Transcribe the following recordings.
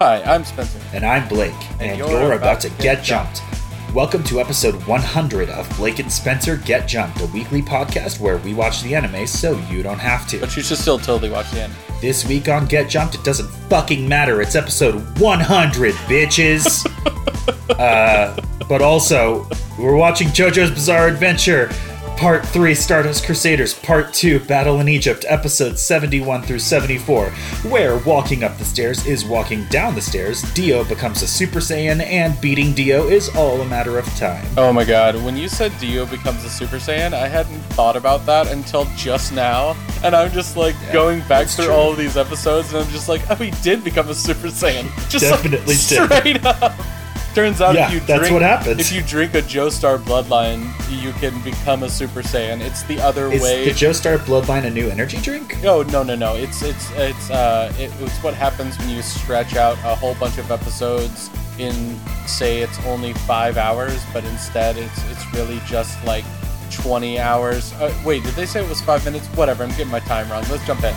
Hi, I'm Spencer. And I'm Blake, and, you're, about, to get jumped. Welcome to episode 100 of Blake and Spencer Get Jumped, a weekly podcast where we watch the anime so you don't have to. But you should still totally watch the anime. This week on Get Jumped, it doesn't fucking matter. It's episode 100, bitches. uh, but also, we're watching JoJo's Bizarre Adventure, Part 3 Stardust Crusaders, Part 2 Battle in Egypt, episodes 71 through 74, where walking up the stairs is walking down the stairs, Dio becomes a Super Saiyan, and beating Dio is all a matter of time. Oh my god, when you said Dio becomes a Super Saiyan, I hadn't thought about that until just now. And I'm just like yeah, going back through true. all of these episodes, and I'm just like, oh, he did become a Super Saiyan. Just Definitely like, straight up turns out yeah, if you that's drink, what happens. If you drink a Joestar bloodline, you can become a Super Saiyan. It's the other Is way. Is the Joestar bloodline a new energy drink? Oh no no no! It's it's it's uh it, it's what happens when you stretch out a whole bunch of episodes in say it's only five hours, but instead it's it's really just like 20 hours. Uh, wait, did they say it was five minutes? Whatever, I'm getting my time wrong. Let's jump in.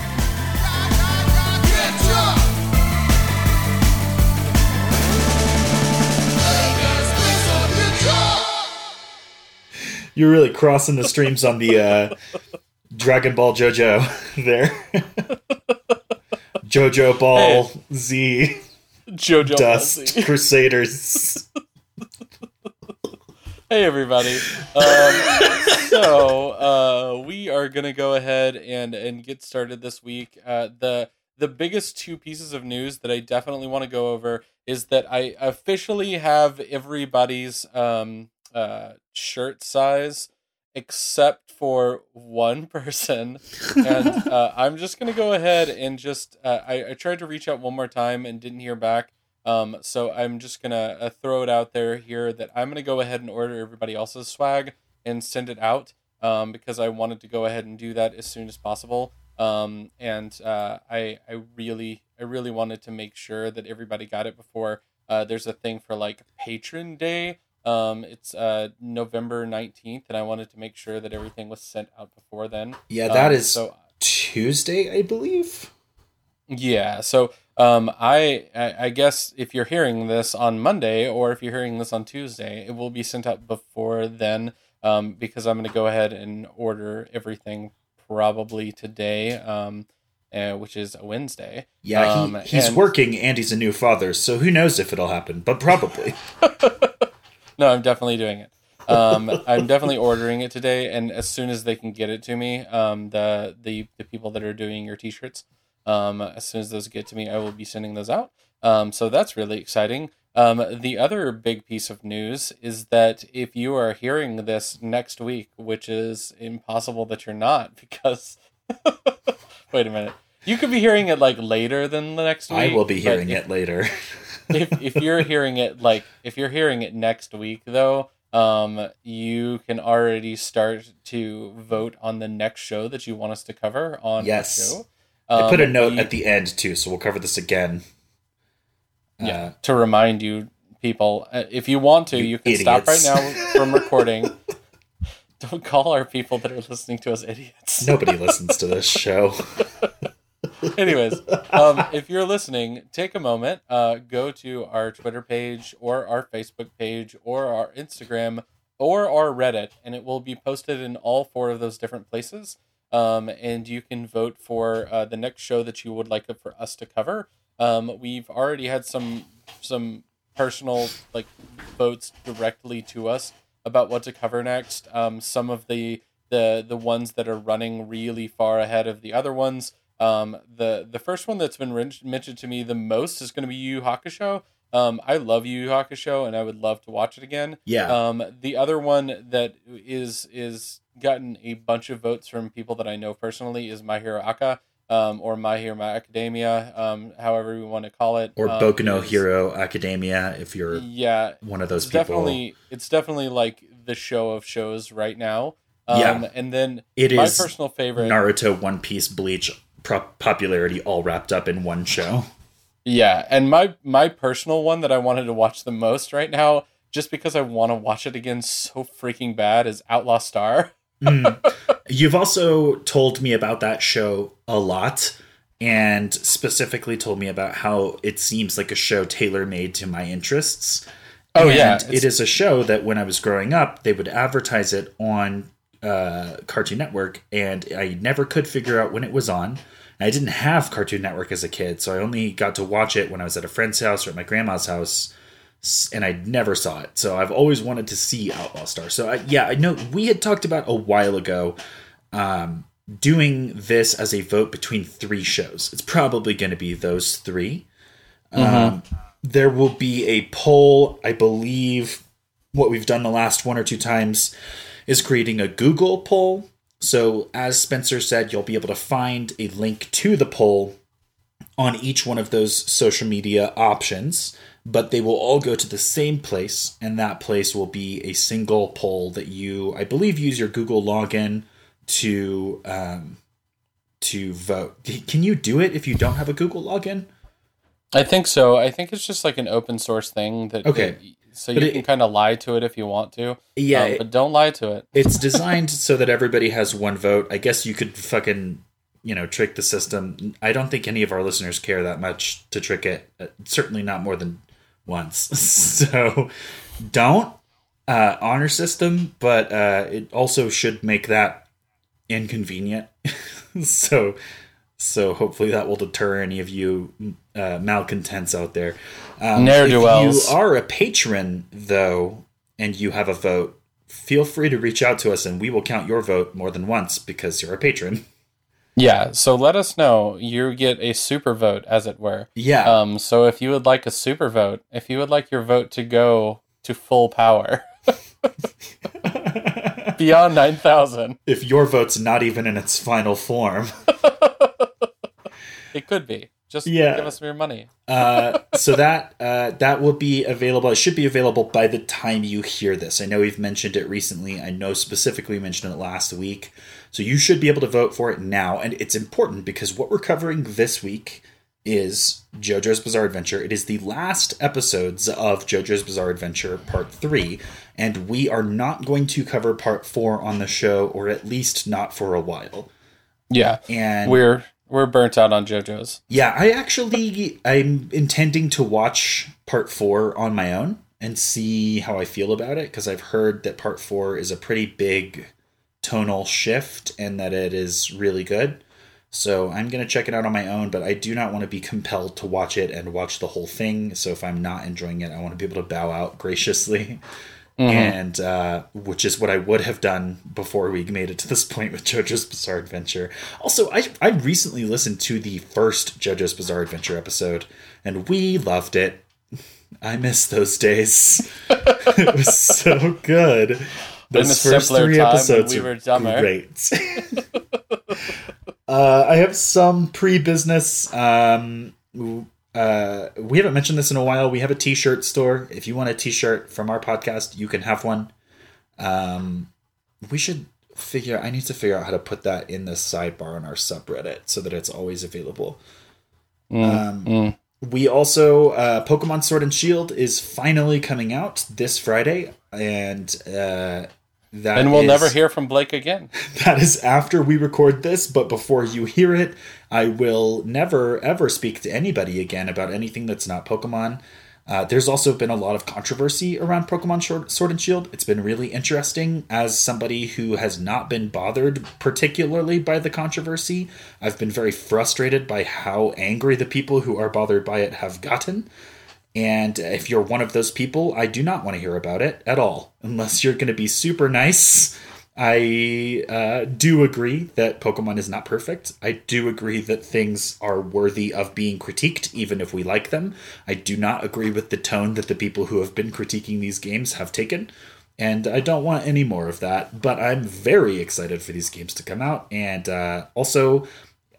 You're really crossing the streams on the uh, Dragon Ball JoJo there. JoJo Ball hey. Z. JoJo Dust Crusaders. hey everybody. Um, so uh, we are gonna go ahead and and get started this week. Uh, the the biggest two pieces of news that I definitely want to go over is that I officially have everybody's um, uh, shirt size except for one person. And uh, i'm just going to go ahead and just uh, I, I, tried to reach out one more time and didn't hear back. Um, so i'm just going to uh, throw it out there here that i'm going to go ahead and order everybody else's swag and send it out um, because i wanted to go ahead and do that as soon as possible. Um, and uh, I, I really i really wanted to make sure that everybody got it before uh, there's a thing for like patron day um, it's uh, November 19th, and I wanted to make sure that everything was sent out before then. Yeah, that um, is so, Tuesday, I believe. Yeah, so um, I, I guess if you're hearing this on Monday or if you're hearing this on Tuesday, it will be sent out before then um, because I'm going to go ahead and order everything probably today. Um, uh, which is a Wednesday. Yeah, um, he, he's and... working and he's a new father, so who knows if it'll happen, but probably. no, I'm definitely doing it. Um, I'm definitely ordering it today, and as soon as they can get it to me, um, the the the people that are doing your T-shirts, um, as soon as those get to me, I will be sending those out. Um, so that's really exciting. Um, the other big piece of news is that if you are hearing this next week, which is impossible that you're not, because wait a minute, you could be hearing it like later than the next week. I will be hearing it later. if if you're hearing it like if you're hearing it next week though, um, you can already start to vote on the next show that you want us to cover on yes. the show. Um, I put a um, note we, at the end too, so we'll cover this again. Yeah, uh, to remind you people, uh, if you want to, you, you can idiots. stop right now from recording. Don't call our people that are listening to us idiots. Nobody listens to this show. Anyways, um, if you're listening, take a moment, uh, go to our Twitter page or our Facebook page or our Instagram or our Reddit, and it will be posted in all four of those different places. Um, and you can vote for uh, the next show that you would like for us to cover. Um, we've already had some some personal like votes directly to us about what to cover next. Um, some of the the the ones that are running really far ahead of the other ones um, the the first one that's been mentioned to me the most is going to be Yu Hakusho. Um, I love Yu Hakusho, and I would love to watch it again. Yeah. Um, the other one that is is gotten a bunch of votes from people that I know personally is My Hero Aka. Um, or My Hero Academia, um, however we want to call it, or um, Boku no Hero Academia, if you're yeah one of those it's people. Definitely, it's definitely like the show of shows right now. Um, yeah, and then it my is personal favorite Naruto, One Piece, Bleach, popularity all wrapped up in one show. Yeah, and my my personal one that I wanted to watch the most right now, just because I want to watch it again so freaking bad, is Outlaw Star. mm. You've also told me about that show a lot, and specifically told me about how it seems like a show tailor made to my interests. Oh, And yeah, it is a show that when I was growing up, they would advertise it on uh, Cartoon Network, and I never could figure out when it was on. I didn't have Cartoon Network as a kid, so I only got to watch it when I was at a friend's house or at my grandma's house, and I never saw it. So I've always wanted to see Outlaw Star. So I, yeah, I know we had talked about a while ago um, doing this as a vote between three shows. It's probably going to be those 3 Um, there will be a poll, I believe. What we've done the last one or two times is creating a Google poll. So, as Spencer said, you'll be able to find a link to the poll on each one of those social media options, but they will all go to the same place, and that place will be a single poll that you, I believe, use your Google login to um, to vote. Can you do it if you don't have a Google login? I think so. I think it's just like an open source thing that. Okay. that- so But you it- can kind of lie to it if you want to. Yeah, Um, but don't lie to it. it's designed so that everybody has one vote. I guess you could fucking, you know, trick the system. I don't think any of our listeners care that much to trick it. Uh, certainly not more than once. so don't uh, honor system, but uh, it also should make that inconvenient. so so hopefully that will deter any of you uh, malcontents out there. Um, Ne'er-do-wells. If you are a patron, though, and you have a vote, feel free to reach out to us, and we will count your vote more than once because you're a patron. Yeah. So let us know. You get a super vote, as it were. Yeah, Um. So if you would like a super vote, if you would like your vote to go to full power beyond nine thousand, if your vote's not even in its final form. it could be. Just Yeah. give us your money. uh, so that uh, that will be available. It should be available by the time you hear this. I know we've mentioned it recently. I know specifically we mentioned it last week. So you should be able to vote for it now, and it's important because what we're covering this week is JoJo's Bizarre Adventure. It is the last episodes of JoJo's Bizarre Adventure Part Three, and we are not going to cover Part Four on the show, or at least not for a while. Yeah. And We're we're burnt out on JoJo's. yeah, I actually I'm intending to watch part 4 on my own and see how I feel about it because I've heard that part 4 is a pretty big tonal shift and that it is really good. So I'm going to check it out on my own, but I do not want to be compelled to watch it and watch the whole thing. So if I'm not enjoying it, I want to be able to bow out graciously. And uh, which is what I would have done before we made it to this point with JoJo's Bizarre Adventure. Also, I I recently listened to the first JoJo's Bizarre Adventure episode, and we loved it. I miss those days. it was so good. a first three episodes we were dumber. Great. uh, I have some pre-business. Um, uh, we haven't mentioned this in a while. We have a T-shirt store. If you want a T-shirt from our podcast, you can have one. Um, we should figure. I need to figure out how to put that in the sidebar on our subreddit so that it's always available. Um, Mm. we also uh, Pokemon Sword and Shield is finally coming out this Friday, and uh, that And we'll is- never hear from Blake again. that is after we record this, but before you hear it, I will never ever speak to anybody again about anything that's not Pokemon. Uh, there's also been a lot of controversy around Pokemon Sword, Sword and Shield. It's been really interesting as somebody who has not been bothered particularly by the controversy. I've been very frustrated by how angry the people who are bothered by it have gotten. And if you're one of those people, I do not want to hear about it at all, unless you're going to be super nice. I uh, do agree that Pokemon is not perfect. I do agree that things are worthy of being critiqued, even if we like them. I do not agree with the tone that the people who have been critiquing these games have taken. And I don't want any more of that, but I'm very excited for these games to come out. And uh, also,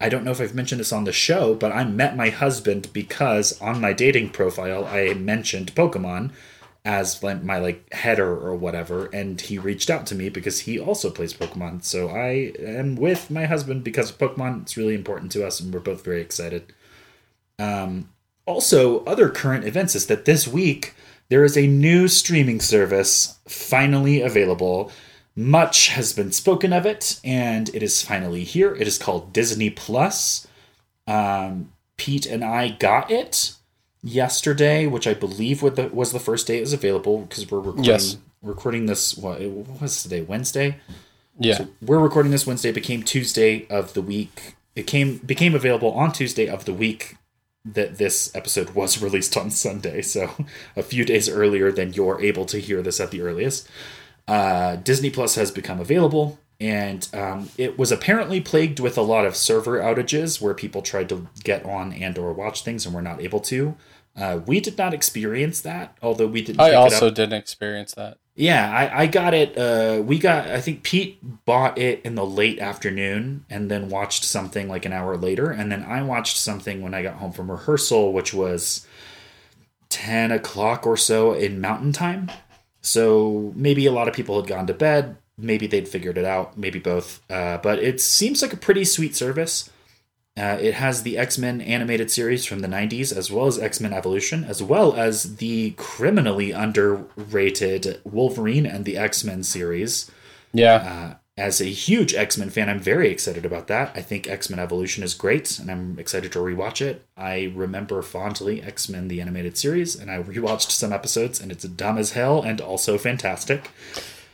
I don't know if I've mentioned this on the show, but I met my husband because on my dating profile I mentioned Pokemon as my like header or whatever, and he reached out to me because he also plays Pokemon. So I am with my husband because Pokemon. It's really important to us, and we're both very excited. Um, also, other current events is that this week there is a new streaming service finally available. Much has been spoken of it, and it is finally here. It is called Disney Plus. Um, Pete and I got it yesterday, which I believe was the, was the first day it was available because we're recording, Yes. recording this. What, what was today? Wednesday. Yeah. So we're recording this Wednesday. It became Tuesday of the week. It came became available on Tuesday of the week that this episode was released on Sunday. So a few days earlier than you're able to hear this at the earliest. Uh, Disney Plus has become available, and um, it was apparently plagued with a lot of server outages where people tried to get on and or watch things and were not able to. Uh, we did not experience that, although we didn't. I also didn't experience that. Yeah, I, I got it. Uh, we got. I think Pete bought it in the late afternoon, and then watched something like an hour later, and then I watched something when I got home from rehearsal, which was ten o'clock or so in Mountain Time. So maybe a lot of people had gone to bed. Maybe they'd figured it out. Maybe both. Uh, but it seems like a pretty sweet service. Uh, it has the X Men animated series from the 90s, as well as X Men Evolution, as well as the criminally underrated Wolverine and the X Men series. Yeah. Uh, as a huge X Men fan, I'm very excited about that. I think X Men Evolution is great, and I'm excited to rewatch it. I remember fondly X Men the animated series, and I rewatched some episodes, and it's dumb as hell and also fantastic.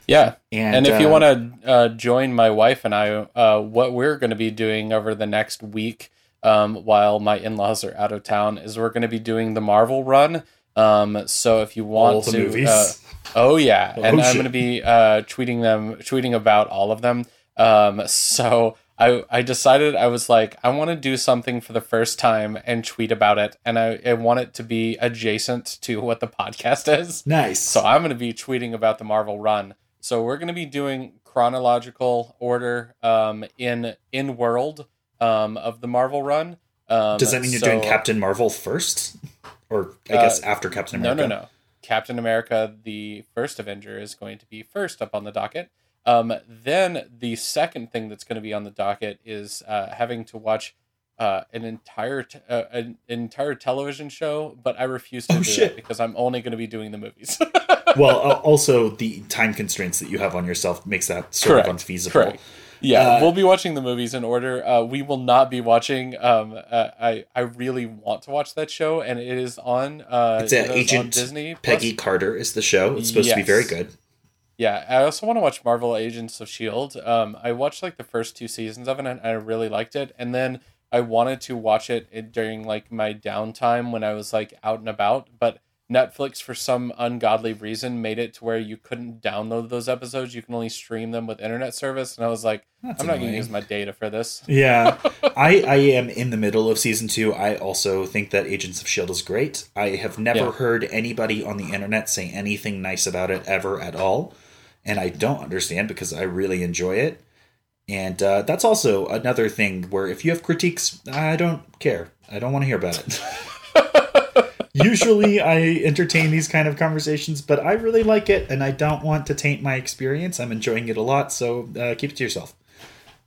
Yeah. And, And, if you uh, want to uh, join my wife and I, uh, what we're going to be doing over the next week um, while my in laws are out of town is we're going to be doing the Marvel run. Um, so if you want All the to, movies? Uh, oh yeah, Oh, and I'm going to be uh, tweeting them, tweeting about all of them. Um, so I I decided I was like I want to do something for the first time and tweet about it, and I, I want it to be adjacent to what the podcast is. nice. So I'm going to be tweeting about the Marvel run. So we're going to be doing chronological order um, in in world um, of the Marvel run. Um, Does that mean you're doing Captain Marvel first, or I Uh, guess after Captain America? no, no. No. Captain America, the first Avenger, is going to be first up on the docket. Um, then the second thing that's going to be on the docket is uh, having to watch uh, an entire t- uh, an entire television show, but I refuse to Oh, do shit. it because I'm only going to be doing the movies. well, uh, also the time constraints that you have on yourself makes that sort Correct. of unfeasible. Correct. Yeah, Uh, we'll be watching the movies in order. Uh, we will not be watching. Um, uh, I I really want to watch that show, and it is on. Uh, It's it is on Agent Disney. Plus. Peggy Carter is the show. It's supposed to be very good. Yeah, I also want to watch Marvel Agents of Shield. Um, I watched like the first two seasons of it, and I really liked it. And then I wanted to watch it during like my downtime when I was like out and about, but Netflix for some ungodly reason made it to where you couldn't download those episodes. You can only stream them with internet service, and I was like, That's I'm not going to use my data for this. Yeah, I I am in the middle of season two. I also think that Agents of Shield is great. I have never Yeah. heard anybody on the internet say anything nice about it ever at all, and I don't understand because I really enjoy it. And uh, that's also another thing where if you have critiques, I don't care. I don't want to hear about it. Usually, I entertain these kind of conversations, but I really like it, and I don't want to taint my experience. I'm enjoying it a lot, so uh, keep it to yourself.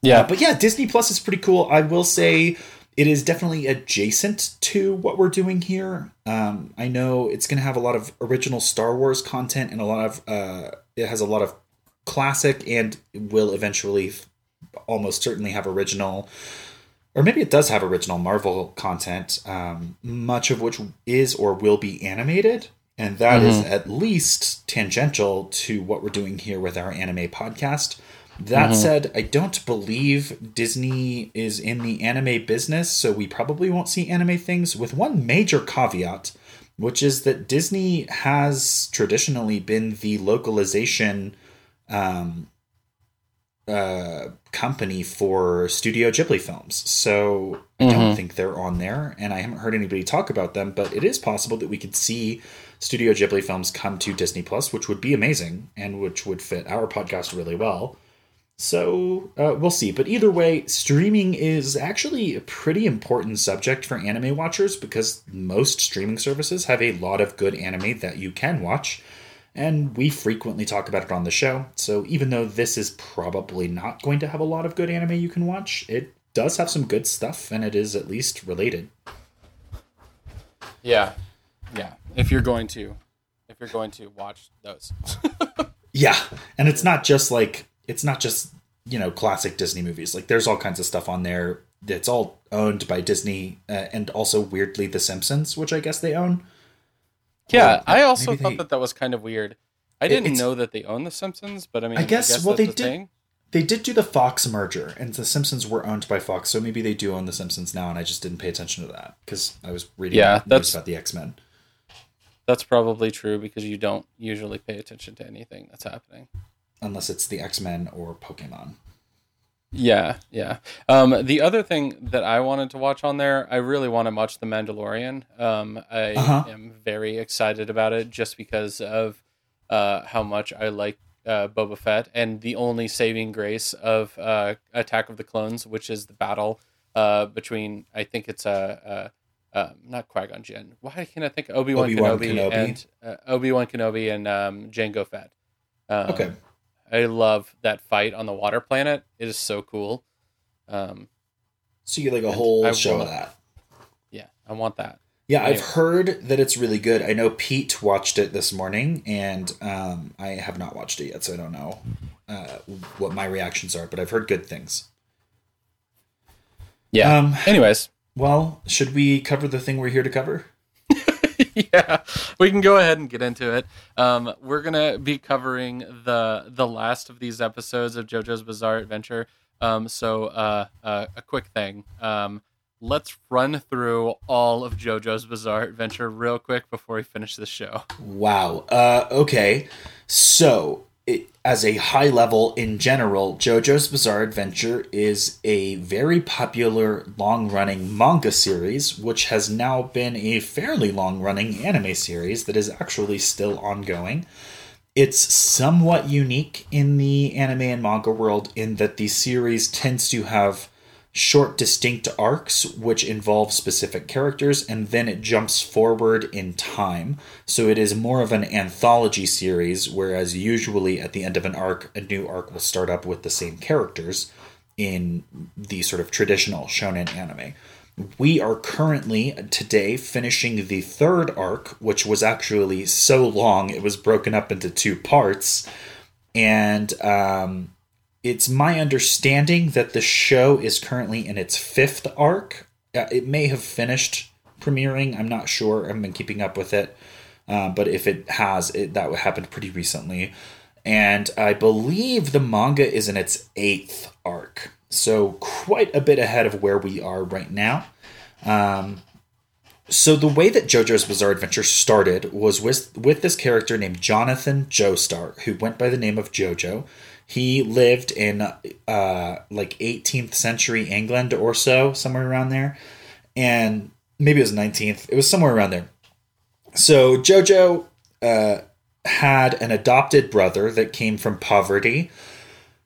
Yeah, Uh, but yeah, Disney Plus is pretty cool. I will say it is definitely adjacent to what we're doing here. Um, I know it's going to have a lot of original Star Wars content and a lot of uh, it has a lot of classic and will eventually almost certainly have original or maybe it does have original Marvel content, um, much of which is or will be animated. And that is at least tangential to what we're doing here with our anime podcast. That said, I don't believe Disney is in the anime business, so we probably won't see anime things, with one major caveat, which is that Disney has traditionally been the localization um, uh, company for Studio Ghibli films. So I don't think they're on there, and I haven't heard anybody talk about them. But it is possible that we could see Studio Ghibli films come to Disney Plus, which would be amazing and which would fit our podcast really well. So uh, we'll see. But either way, streaming is actually a pretty important subject for anime watchers because most streaming services have a lot of good anime that you can watch. And we frequently talk about it on the show. So even though this is probably not going to have a lot of good anime you can watch, it does have some good stuff and it is at least related. yeah, yeah. If you're going to, if you're going to watch those, Yeah. And it's not just like it's not just, you know, classic Disney movies. Like there's all kinds of stuff on there that's all owned by Disney uh, and also weirdly The Simpsons, which I guess they own. Yeah, I also maybe thought they- that that was kind of weird. I It- didn't it's- know that they own The Simpsons, but I mean, I guess- well, that's they a did- thing. They did do the Fox merger, and The Simpsons were owned by Fox, so maybe they do own The Simpsons now, and I just didn't pay attention to that because I was reading Yeah, news that's- about the X Men. That's probably true because you don't usually pay attention to anything that's happening. Unless it's the X Men or Pokemon. Yeah, yeah. Um, the other thing that I wanted to watch on there, I really want to watch The Mandalorian. Um, I Uh-huh. am very excited about it just because of uh, how much I like uh, Boba Fett and the only saving grace of uh, Attack of the Clones, which is the battle uh, between I think it's a. Uh, uh, not Qui Gon Jinn. Why can't I think Obi Wan Obi-Wan Kenobi, Kenobi. and uh, Obi Wan Kenobi and um, Jango Fett? Um, Okay. I love that fight on the water planet. It is so cool. Um, So you like a whole I show want- of that. yeah, I want that. Yeah, I've heard that it's really good. I know Pete watched it this morning, and um, I have not watched it yet, so I don't know uh, what my reactions are. But I've heard good things. Yeah. Um, Anyways, well, should we cover the thing we're here to cover? yeah, we can go ahead and get into it. Um, we're gonna be covering the the last of these episodes of JoJo's Bizarre Adventure. Um, so uh, uh, a quick thing. Um, let's run through all of JoJo's Bizarre Adventure real quick before we finish the show. Wow. Uh, okay. So, it, as a high level in general, JoJo's Bizarre Adventure is a very popular long running manga series, which has now been a fairly long running anime series that is actually still ongoing. It's somewhat unique in the anime and manga world in that the series tends to have short, distinct arcs which involve specific characters, and then it jumps forward in time. So it is more of an anthology series, whereas usually at the end of an arc, a new arc will start up with the same characters in the sort of traditional shonen anime. We are currently today finishing the third arc, which was actually so long it was broken up into two parts. And um, it's my understanding that the show is currently in its fifth arc. Uh, It may have finished premiering. I'm not sure. I haven't been keeping up with it. Uh, but if it has, it, that happened pretty recently. And I believe the manga is in its eighth arc. So quite a bit ahead of where we are right now. Um, so the way that JoJo's Bizarre Adventure started was with with this character named Jonathan Joestar, who went by the name of JoJo. He lived in uh, like 18th century England or so, somewhere around there, and maybe it was 19th. It was somewhere around there. So JoJo uh, had an adopted brother that came from poverty.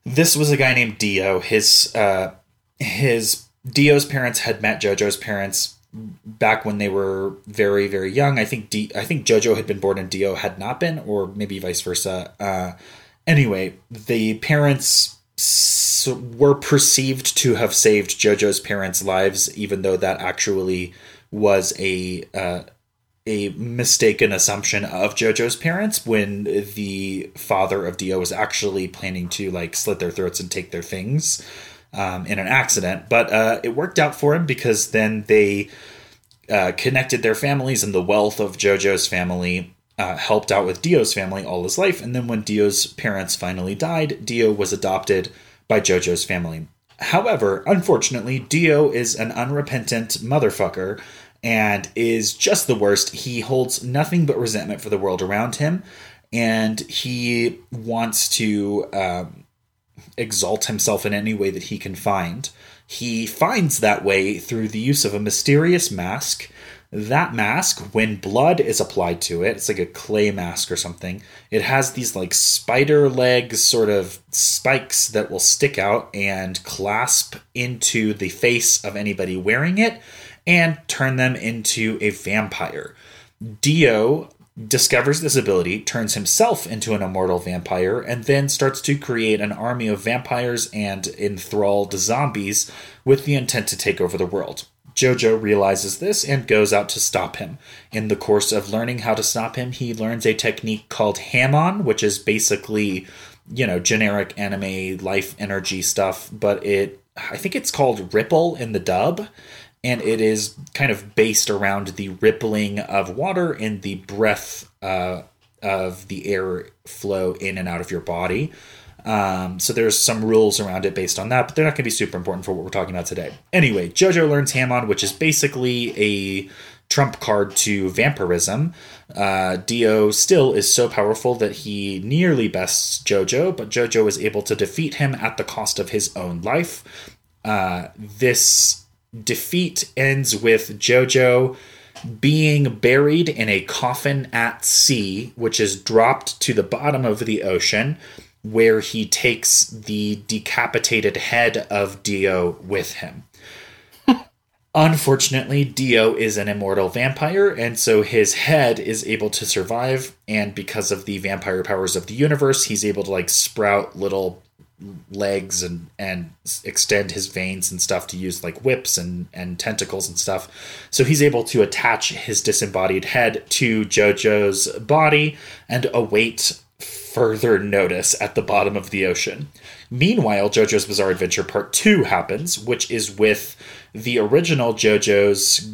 This was a guy named Dio. His uh, his Dio's parents had met JoJo's parents back when they were very very young. I think D, I think JoJo had been born and Dio had not been, or maybe vice versa. Uh, anyway, the parents were perceived to have saved JoJo's parents' lives, even though that actually was a uh, a mistaken assumption of JoJo's parents when the father of Dio was actually planning to like slit their throats and take their things um, in an accident. But uh, it worked out for him because then they uh, connected their families, and the wealth of JoJo's family uh, helped out with Dio's family all his life. And then when Dio's parents finally died, Dio was adopted by JoJo's family. However, unfortunately, Dio is an unrepentant motherfucker and is just the worst. He holds nothing but resentment for the world around him, and he wants to um, exalt himself in any way that he can find. He finds that way through the use of a mysterious mask. That mask, when blood is applied to it, it's like a clay mask or something. It has these like spider legs, sort of spikes that will stick out and clasp into the face of anybody wearing it and turn them into a vampire. Dio discovers this ability, turns himself into an immortal vampire, and then starts to create an army of vampires and enthralled zombies with the intent to take over the world. Jojo realizes this and goes out to stop him. In the course of learning how to stop him, he learns a technique called Hamon, which is basically, you know, generic anime life energy stuff, but it I think it's called Ripple in the dub, and it is kind of based around the rippling of water and the breath uh, of the air flow in and out of your body. Um, so there's some rules around it based on that, but they're not going to be super important for what we're talking about today. Anyway, JoJo learns Hamon, which is basically a trump card to vampirism. Uh, Dio still is so powerful that he nearly bests JoJo, but JoJo is able to defeat him at the cost of his own life. Uh, this defeat ends with JoJo being buried in a coffin at sea, which is dropped to the bottom of the ocean, where he takes the decapitated head of Dio with him. Unfortunately, Dio is an immortal vampire, and so his head is able to survive. And because of the vampire powers of the universe, he's able to like sprout little legs and and extend his veins and stuff to use like whips and and tentacles and stuff. So he's able to attach his disembodied head to JoJo's body and await further notice at the bottom of the ocean. Meanwhile, JoJo's Bizarre Adventure Part 2 happens, which is with the original JoJo's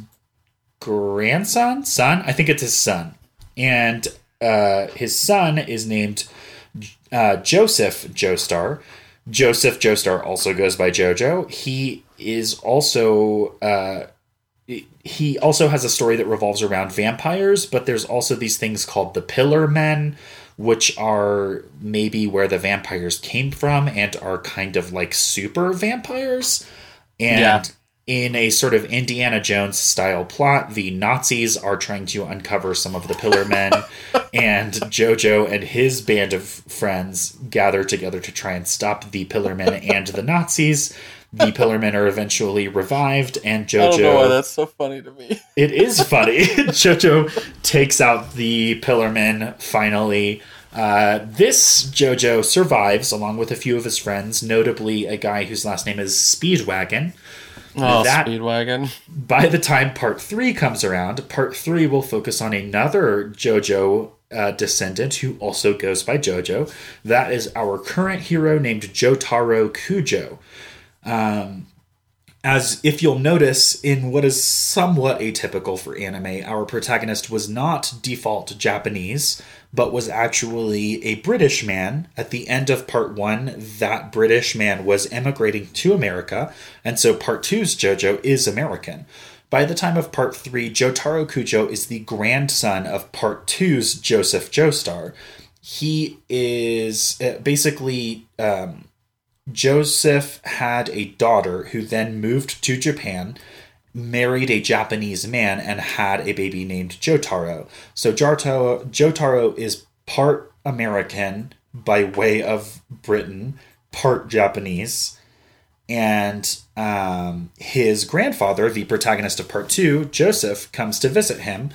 grandson, son, I think it's his son. And uh, his son is named uh, Joseph Joestar. Joseph Joestar also goes by JoJo. He is also uh, he also has a story that revolves around vampires, but there's also these things called the Pillar Men, which are maybe where the vampires came from and are kind of like super vampires. And yeah. in a sort of Indiana Jones style plot, the Nazis are trying to uncover some of the Pillar Men, and Jojo and his band of friends gather together to try and stop the Pillar Men and the Nazis the Pillarmen are eventually revived, and JoJo. I know why that's so funny to me. it is funny. JoJo takes out the Pillarmen finally. Uh, this JoJo survives along with a few of his friends, notably a guy whose last name is Speedwagon. Oh, that, Speedwagon. By the time part three comes around, part three will focus on another JoJo uh, descendant who also goes by JoJo. That is our current hero named Jotaro Kujo. Um, as if you'll notice, in what is somewhat atypical for anime, our protagonist was not default Japanese, but was actually a British man. At the end of part one, that British man was emigrating to America, and so part two's JoJo is American. By the time of part three, Jotaro Kujo is the grandson of part two's Joseph Joestar. He is uh, basically. Um, Joseph had a daughter who then moved to Japan, married a Japanese man, and had a baby named Jotaro. So Jotaro, Jotaro is part American by way of Britain, part Japanese. And um, his grandfather, the protagonist of part two, Joseph, comes to visit him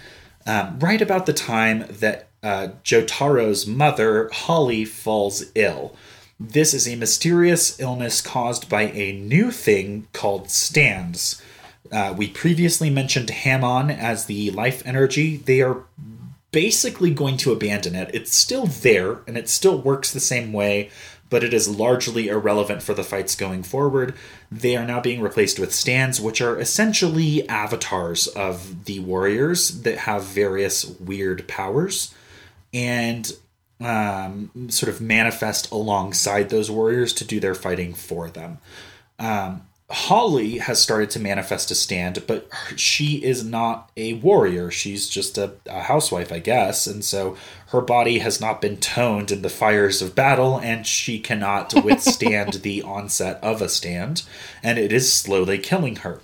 um, right about the time that uh, Jotaro's mother, Holly, falls ill. This is a mysterious illness caused by a new thing called stands. Uh, we previously mentioned Hamon as the life energy. They are basically going to abandon it. It's still there and it still works the same way, but it is largely irrelevant for the fights going forward. They are now being replaced with stands, which are essentially avatars of the warriors that have various weird powers. And um, sort of manifest alongside those warriors to do their fighting for them. Um, Holly has started to manifest a stand, but she is not a warrior. She's just a, a, housewife, I guess. And so her body has not been toned in the fires of battle, and she cannot withstand the onset of a stand, and it is slowly killing her.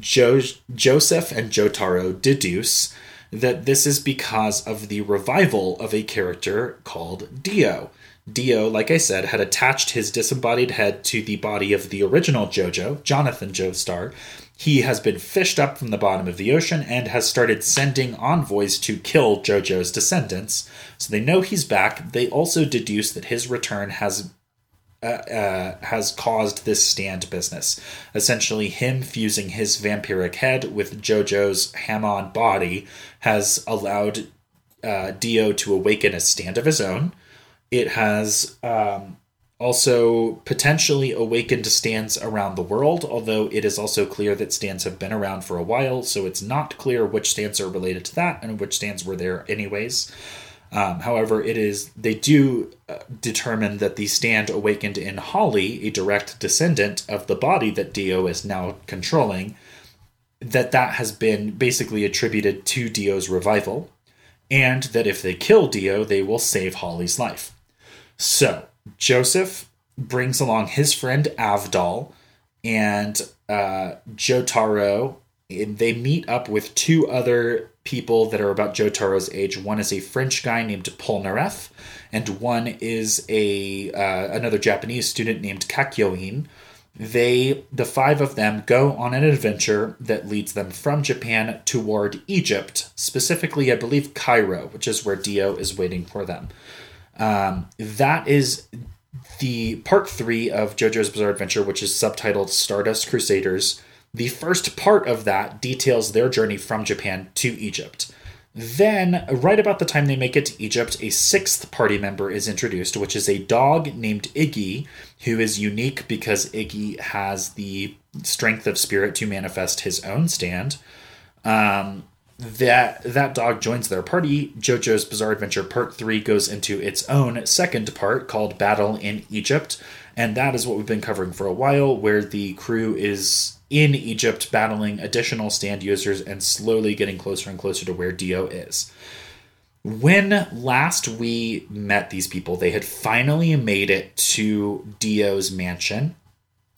Jo- Joseph and Jotaro deduce that this is because of the revival of a character called Dio. Dio, like I said, had attached his disembodied head to the body of the original JoJo, Jonathan Joestar. He has been fished up from the bottom of the ocean and has started sending envoys to kill JoJo's descendants. So they know he's back. They also deduce that his return has uh, uh, has caused this stand business. Essentially, him fusing his vampiric head with JoJo's Hamon body has allowed uh, Dio to awaken a stand of his own. It has um, also potentially awakened stands around the world, although it is also clear that stands have been around for a while, so it's not clear which stands are related to that and which stands were there anyways. Um, however, it is they do uh, determine that the stand awakened in Holly, a direct descendant of the body that Dio is now controlling, that that has been basically attributed to Dio's revival, and that if they kill Dio, they will save Holly's life. So Joseph brings along his friend Avdol and uh, Jotaro. They meet up with two other people that are about Jotaro's age. One is a French guy named Polnareff, and one is a uh, another Japanese student named Kakyoin. They, the five of them, go on an adventure that leads them from Japan toward Egypt, specifically, I believe, Cairo, which is where Dio is waiting for them. Um, that is the part three of JoJo's Bizarre Adventure, which is subtitled Stardust Crusaders. The first part of that details their journey from Japan to Egypt. Then, right about the time they make it to Egypt, a sixth party member is introduced, which is a dog named Iggy, who is unique because Iggy has the strength of spirit to manifest his own stand. Um, that that dog joins their party. JoJo's Bizarre Adventure Part 3 goes into its own second part called Battle in Egypt, and that is what we've been covering for a while where the crew is in Egypt battling additional stand users and slowly getting closer and closer to where Dio is. When last we met these people, they had finally made it to Dio's mansion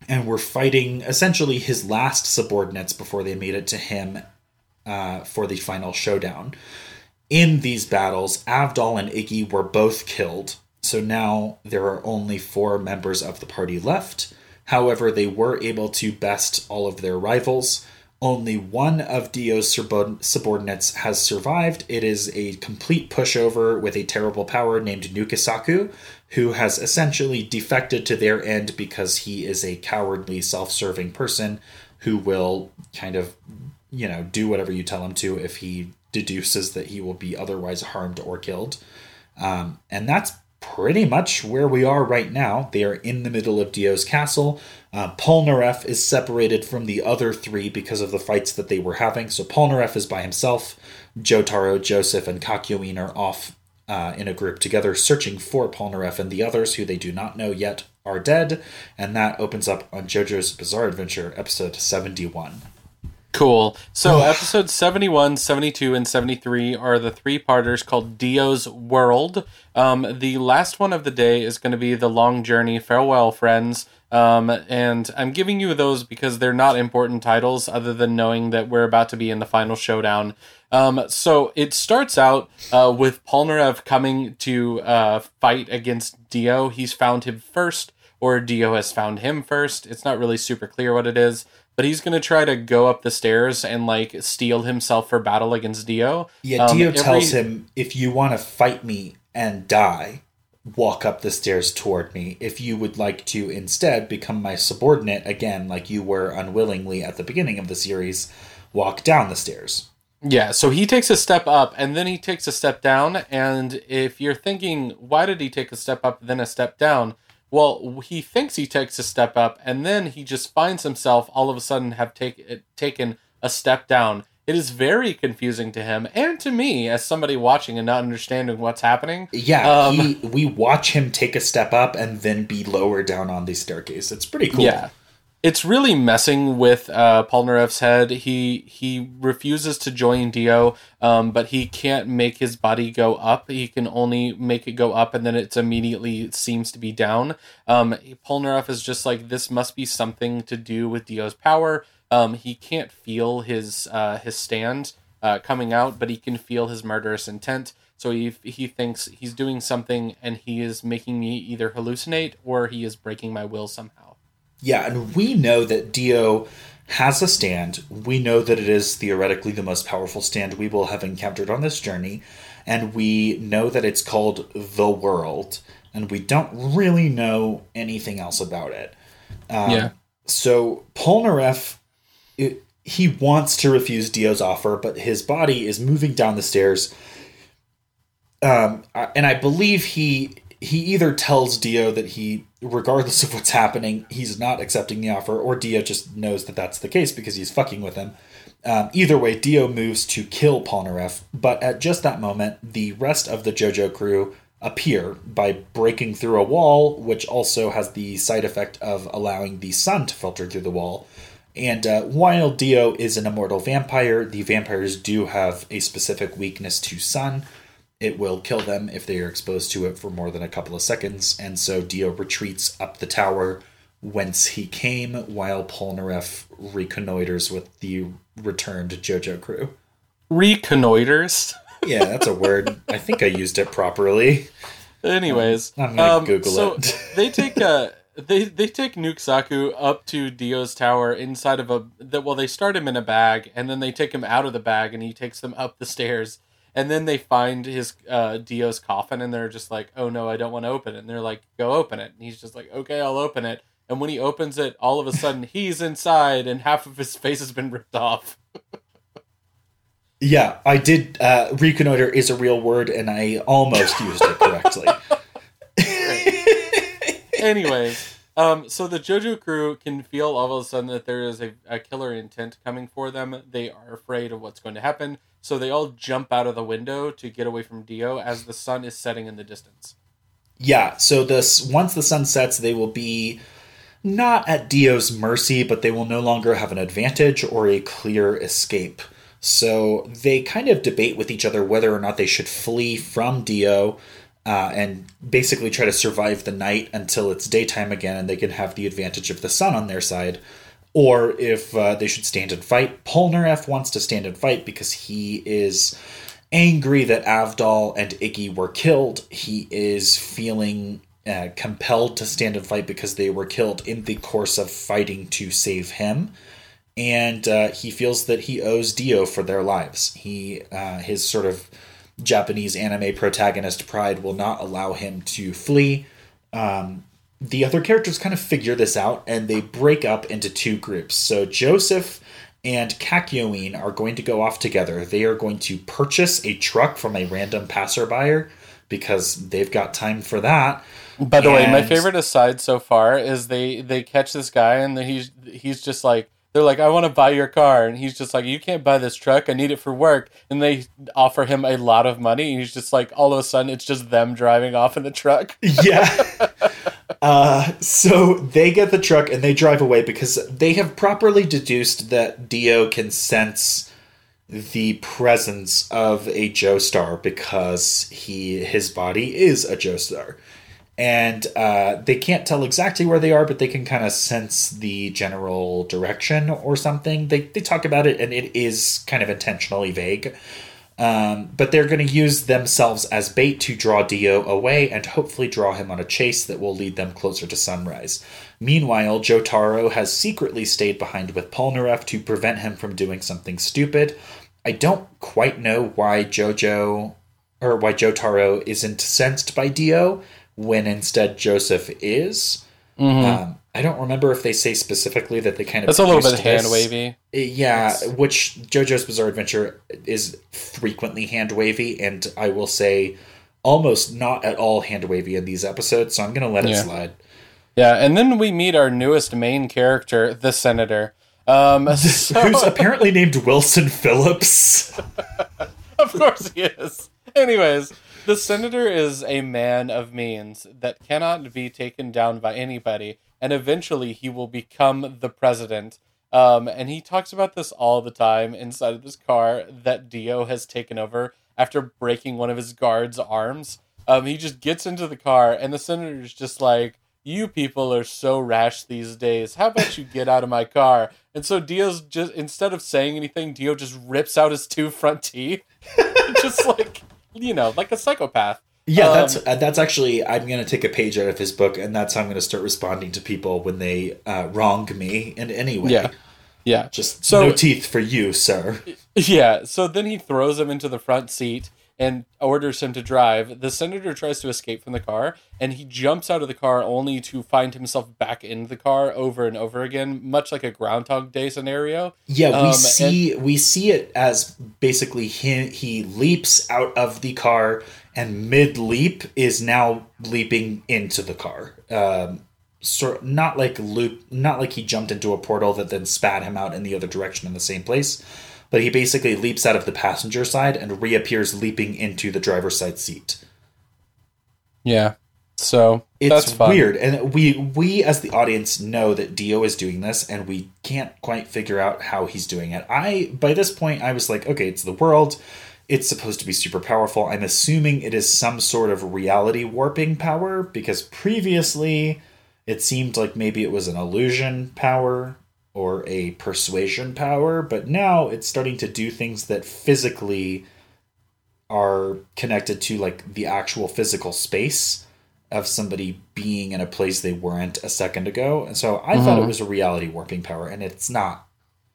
and were fighting essentially his last subordinates before they made it to him uh, for the final showdown. In these battles, Avdol and Iggy were both killed, so now there are only four members of the party left. However, they were able to best all of their rivals. Only one of Dio's subordinates has survived. It is a complete pushover with a terrible power named Nukesaku, who has essentially defected to their end because he is a cowardly, self serving person who will kind of you know, do whatever you tell him to if he deduces that he will be otherwise harmed or killed. Um, and that's pretty much where we are right now. They are in the middle of Dio's castle. Uh, Polnareff is separated from the other three because of the fights that they were having. So Polnareff is by himself. Jotaro, Joseph, and Kakyoin are off uh, in a group together searching for Polnareff, and the others, who they do not know yet, are dead. And that opens up on JoJo's Bizarre Adventure, episode 71. Cool. So episodes 71, 72, and 73 are the three parters called Dio's World. Um, the last one of the day is going to be The Long Journey, Farewell Friends. Um, and I'm giving you those because they're not important titles other than knowing that we're about to be in the final showdown. Um, so it starts out uh, with Polnareff coming to uh, fight against Dio. He's found him first, or Dio has found him first. It's not really super clear what it is but he's gonna try to go up the stairs and like steel himself for battle against Dio. Yeah, um, Dio every... tells him, "If you want to fight me and die, walk up the stairs toward me. If you would like to instead become my subordinate again, like you were unwillingly at the beginning of the series, walk down the stairs." Yeah, so he takes a step up and then he takes a step down. And if you're thinking, why did he take a step up then a step down? Well, he thinks he takes a step up, and then he just finds himself all of a sudden have take, taken a step down. It is very confusing to him and to me as somebody watching and not understanding what's happening. Yeah, um, he, we watch him take a step up and then be lower down on the staircase. It's pretty cool. Yeah it's really messing with uh, Polnareff's head. He he refuses to join Dio, um, but he can't make his body go up. He can only make it go up, and then it's immediately seems to be down. Um, Polnareff is just like this must be something to do with Dio's power. Um, he can't feel his uh, his stand uh, coming out, but he can feel his murderous intent. So he he thinks he's doing something, and he is making me either hallucinate or he is breaking my will somehow. Yeah, and we know that Dio has a stand. We know that it is theoretically the most powerful stand we will have encountered on this journey, and we know that it's called the World, and we don't really know anything else about it. Um, yeah. So Polnareff, it, he wants to refuse Dio's offer, but his body is moving down the stairs. Um, and I believe he he either tells Dio that he, regardless of what's happening, he's not accepting the offer, or Dio just knows that that's the case because he's fucking with him. Um, either way, Dio moves to kill Polnareff, but at just that moment, the rest of the JoJo crew appear by breaking through a wall, which also has the side effect of allowing the sun to filter through the wall. And uh, while Dio is an immortal vampire, the vampires do have a specific weakness to sun. It will kill them if they are exposed to it for more than a couple of seconds, and so Dio retreats up the tower whence he came, while Polnareff reconnoiters with the returned JoJo crew. Reconnoiters? Yeah, that's a word. I think I used it properly. Anyways, I'm gonna um, Google so it. they take a they they take Nukesaku up to Dio's tower inside of a that well they start him in a bag and then they take him out of the bag and he takes them up the stairs and then they find his uh, Dio's coffin and they're just like oh no I don't want to open it and they're like go open it and he's just like okay I'll open it and when he opens it all of a sudden he's inside and half of his face has been ripped off. Yeah, I did. Uh, reconnoiter is a real word, and I almost used it correctly. Anyways, um, so the JoJo crew can feel all of a sudden that there is a, a killer intent coming for them. They are afraid of what's going to happen, so they all jump out of the window to get away from Dio as the sun is setting in the distance. Yeah, so this once the sun sets, they will be not at Dio's mercy, but they will no longer have an advantage or a clear escape. So they kind of debate with each other whether or not they should flee from Dio uh, and basically try to survive the night until it's daytime again and they can have the advantage of the sun on their side, or if uh, they should stand and fight. Polnareff wants to stand and fight because he is angry that Avdol and Iggy were killed. He is feeling uh, compelled to stand and fight because they were killed in the course of fighting to save him and uh, he feels that he owes Dio for their lives. He uh, his sort of Japanese anime protagonist pride will not allow him to flee. Um, the other characters kind of figure this out, and they break up into two groups. So Joseph and Kakyoin are going to go off together. They are going to purchase a truck from a random passerby because they've got time for that. By the way, my favorite aside so far is they they catch this guy and he's he's just like they're like I want to buy your car and he's just like you can't buy this truck I need it for work and they offer him a lot of money and he's just like all of a sudden it's just them driving off in the truck. yeah. Uh, so they get the truck and they drive away because they have properly deduced that Dio can sense the presence of a Joestar because he his body is a Joestar. And uh, they can't tell exactly where they are, but they can kind of sense the general direction or something. They, they talk about it, and it is kind of intentionally vague. Um, but they're going to use themselves as bait to draw Dio away and hopefully draw him on a chase that will lead them closer to sunrise. Meanwhile, Jotaro has secretly stayed behind with Polnareff to prevent him from doing something stupid. I don't quite know why Jojo or why Jotaro isn't sensed by Dio when instead Joseph is. Um, I don't remember if they say specifically that they kind of That's a little bit hand wavy. Yeah, It's- which JoJo's Bizarre Adventure is frequently hand wavy, and I will say almost not at all hand wavy in these episodes, so I'm going to let it Yeah. slide. Yeah, and then we meet our newest main character, the senator. Um, so- Who's apparently named Wilson Phillips. of course he is. Anyways, the senator is a man of means that cannot be taken down by anybody, and eventually he will become the president. Um, and he talks about this all the time inside of this car that Dio has taken over after breaking one of his guards' arms. Um, he just gets into the car, and the senator's just like, "You people are so rash these days. How about you get out of my car?" And so Dio's just instead of saying anything, Dio just rips out his two front teeth, just like you know, like a psychopath. Yeah, Um, that's uh, that's actually I'm going to take a page out of his book, and that's how I'm going to start responding to people when they uh, wrong me in any way. Yeah. Yeah. Just So- no teeth for you, sir. Yeah, so then he throws him into the front seat, and orders him to drive. The senator tries to escape from the car, and he jumps out of the car only to find himself back in the car over and over again, much like a Groundhog Day scenario. Yeah, we Um, see we see it as basically he he leaps out of the car and mid leap is now leaping into the car. Um, sort not like loop, not like he jumped into a portal that then spat him out in the other direction in the same place, but he basically leaps out of the passenger side and reappears leaping into the driver's side seat. Yeah. So It's weird, and we we as the audience know that Dio is doing this, and we can't quite figure out how he's doing it. I by this point I was like, okay, it's the world. It's supposed to be super powerful. I'm assuming it is some sort of reality warping power because previously it seemed like maybe it was an illusion power or a persuasion power, but now it's starting to do things that physically are connected to like the actual physical space of somebody being in a place they weren't a second ago. And so I thought it was a reality warping power, and it's not.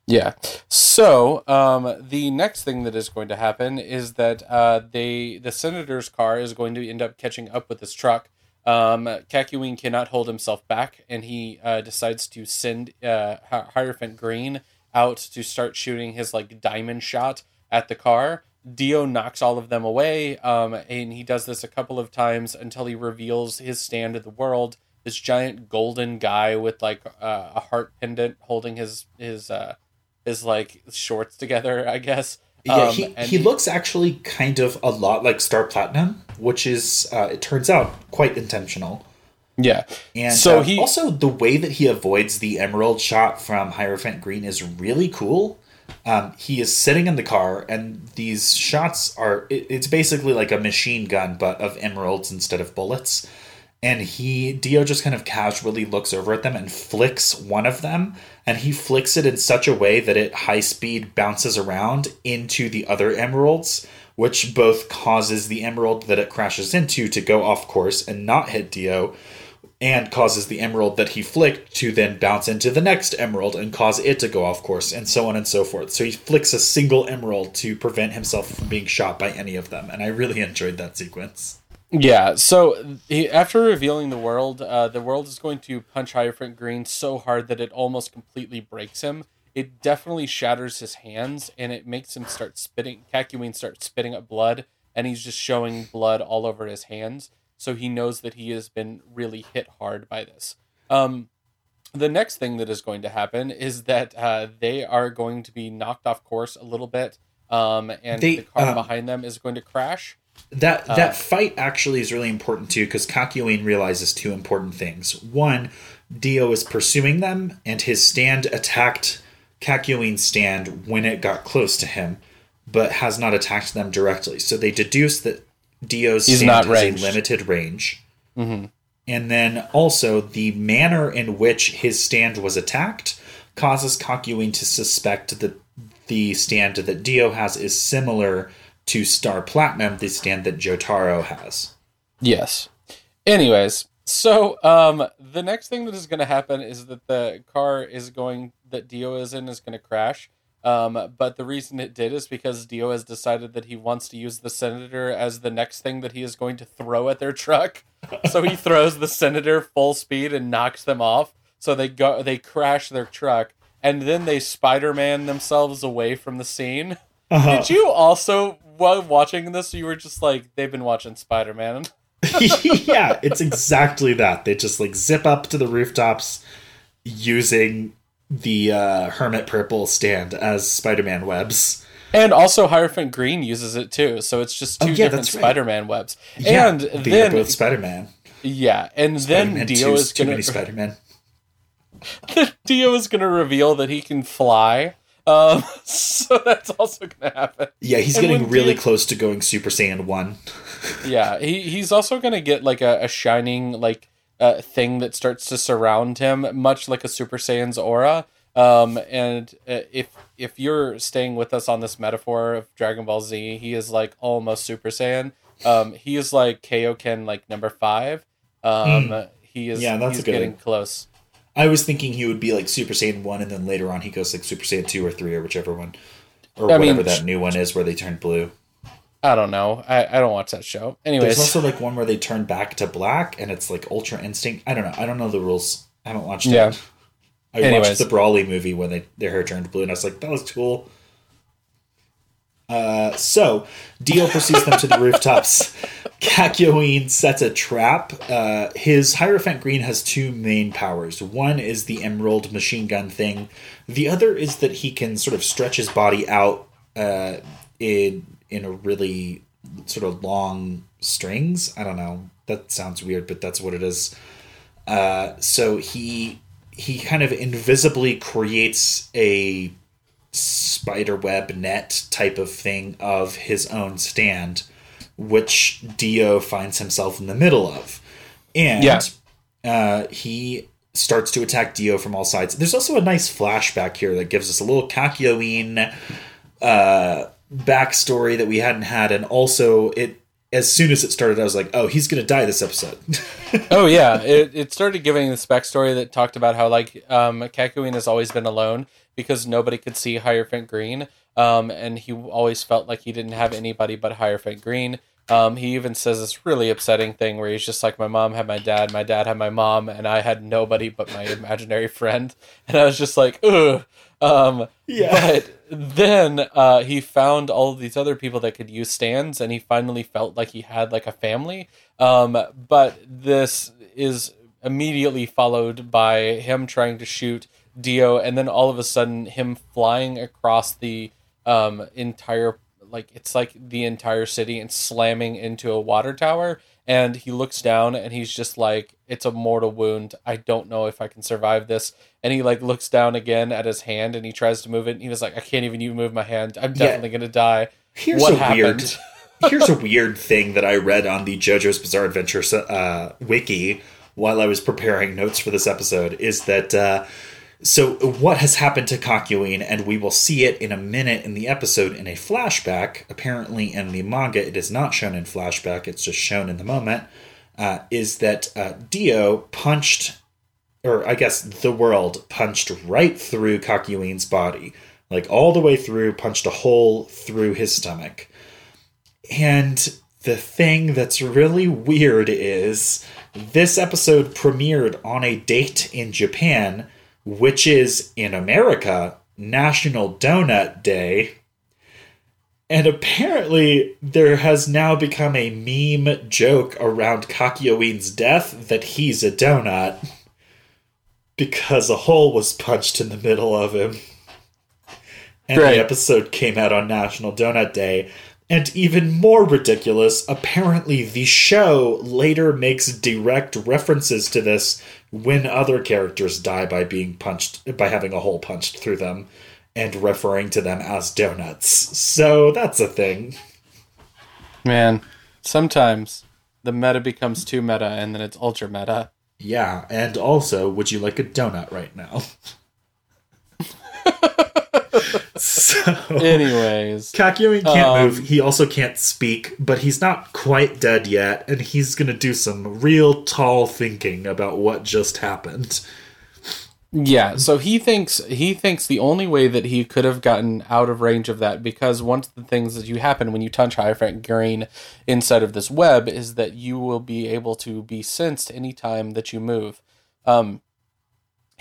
Yeah. So um, the next thing that is going to happen is that uh, they the senator's car is going to end up catching up with this truck. Um, cannot hold himself back, and he uh, decides to send uh, Hierophant Green out to start shooting his like diamond shot at the car. Dio knocks all of them away, um, and he does this a couple of times until he reveals his stand of the world. This giant golden guy with like uh, a heart pendant holding his his uh, his like shorts together, I guess. Yeah, Um, he, he looks actually kind of a lot like Star Platinum, which is, uh, it turns out, quite intentional. Yeah. And So uh, he- also the way that he avoids the emerald shot from Hierophant Green is really cool. Um, he is sitting in the car, and these shots are it, it's basically like a machine gun, but of emeralds instead of bullets. And he Dio just kind of casually looks over at them and flicks one of them, and he flicks it in such a way that it high speed bounces around into the other emeralds, which both causes the emerald that it crashes into to go off course and not hit Dio, and causes the emerald that he flicked to then bounce into the next emerald and cause it to go off course, and so on and so forth. So he flicks a single emerald to prevent himself from being shot by any of them, and I really enjoyed that sequence. Yeah, so he, after revealing the world, uh, the world is going to punch Hierophant Green so hard that it almost completely breaks him. It definitely shatters his hands, and it makes him start spitting. Kakyoin starts spitting up blood, and he's just showing blood all over his hands. So he knows that he has been really hit hard by this. Um, the next thing that is going to happen is that uh, they are going to be knocked off course a little bit, um, and They, the car um, behind them is going to crash. That uh, that fight actually is really important too, because Kakyoin realizes two important things. One, Dio is pursuing them, and his stand attacked Kakyoin's stand when it got close to him, but has not attacked them directly. So they deduce that Dio's He's stand not has ranged. a limited range. Mm-hmm. And then also the manner in which his stand was attacked causes Kakyoin to suspect that the stand that Dio has is similar to Star Platinum, the stand that Jotaro has. Yes. Anyways, so um, the next thing that is going to happen is that the car is going that Dio is in is going to crash. Um, but the reason it did is because Dio has decided that he wants to use the senator as the next thing that he is going to throw at their truck. so he throws the senator full speed and knocks them off. So they go, they crash their truck, and then they Spider-Man themselves away from the scene. Uh-huh. Did you also, while watching this, you were just like, they've been watching Spider-Man? yeah, it's exactly that. They just like zip up to the rooftops using the uh, Hermit Purple stand as Spider Man webs. And also, Hierophant Green uses it too, so it's just two Oh, yeah, different. Spider-Man webs. Yeah, and then, both Spider Man. yeah, and Spider then Dio is too gonna many Spider Man. Dio is gonna reveal that he can fly. Um, so that's also gonna happen. Yeah, he's And getting really close to going Super Saiyan 1. Yeah, he he's also gonna get like a, a shining like uh, thing that starts to surround him, much like a Super Saiyan's aura. Um, and uh, if if you're staying with us on this metaphor of Dragon Ball Z, he is like almost Super Saiyan. Um, he is like Kaioken like number five. Um, he is. Yeah, that's he's getting one. close. I was thinking he would be like Super Saiyan 1, and then later on he goes like Super Saiyan 2 or 3 or whichever one. Or I mean, whatever that new one is where they turn blue. I don't know. I, I don't watch that show. Anyways, There's also like one where they turn back to black and it's like Ultra Instinct. I don't know. I don't know the rules. I haven't watched Yeah. it. I Anyways. watched the Broly movie when they their hair turned blue, and I was like, that was cool. Uh, so Dio pursues them to the rooftops. Kakyoin sets a trap. Uh, his Hierophant Green has two main powers. One is the emerald machine gun thing. The other is that he can sort of stretch his body out uh, in in a really sort of long strings. I don't know. That sounds weird, but that's what it is. Uh, so he he kind of invisibly creates a spider web net type of thing of his own stand, which Dio finds himself in the middle of. And Yeah. uh, he starts to attack Dio from all sides. There's also a nice flashback here that gives us a little Kakyoin uh, backstory that we hadn't had, and also it. As soon as it started, I was like, "Oh, he's gonna die this episode." oh yeah, it, it started giving this backstory that talked about how like um, Kakyoin has always been alone because nobody could see Hierophant Green, um, and he always felt like he didn't have anybody but Hierophant Green. Um, he even says this really upsetting thing where he's just like, "My mom had my dad, my dad had my mom, and I had nobody but my imaginary friend." And I was just like, "Ugh." Um, Yeah. But then uh, he found all of these other people that could use stands, and he finally felt like he had like a family. Um, but this is immediately followed by him trying to shoot Dio, and then all of a sudden him flying across the um, entire like it's like the entire city and slamming into a water tower. And he looks down and he's just like, "It's a mortal wound. I don't know if I can survive this." And he like looks down again at his hand and he tries to move it. And he was like, "I can't even even move my hand. I'm Yeah. definitely gonna die." Here's what a happened? weird. Here's a weird thing that I read on the JoJo's Bizarre Adventure uh, wiki while I was preparing notes for this episode is that uh, so what has happened to Kakyoin, and we will see it in a minute in the episode in a flashback. Apparently, in the manga, it is not shown in flashback; it's just shown in the moment. Uh, is that uh, Dio punched, or I guess the world punched right through Kakyoin's body, like all the way through, punched a hole through his stomach. And the thing that's really weird is this episode premiered on a date in Japan, which is in America National Donut Day. And apparently, there has now become a meme joke around Kakyoin's death that he's a donut because a hole was punched in the middle of him. And Great. the episode came out on National Donut Day. And even more ridiculous, apparently the show later makes direct references to this when other characters die by being punched, by having a hole punched through them, and referring to them as donuts. So that's a thing. Man, sometimes the meta becomes too meta, and then it's ultra meta. Yeah, and also, would you like a donut right now? so, Anyways, Kakyoin can't Um, move. He also can't speak, but he's not quite dead yet, and he's gonna do some real tall thinking about what just happened. Yeah, so he thinks he thinks the only way that he could have gotten out of range of that because one of the things that you happen when you touch Hierophant Green inside of this web is that you will be able to be sensed anytime that you move. Um,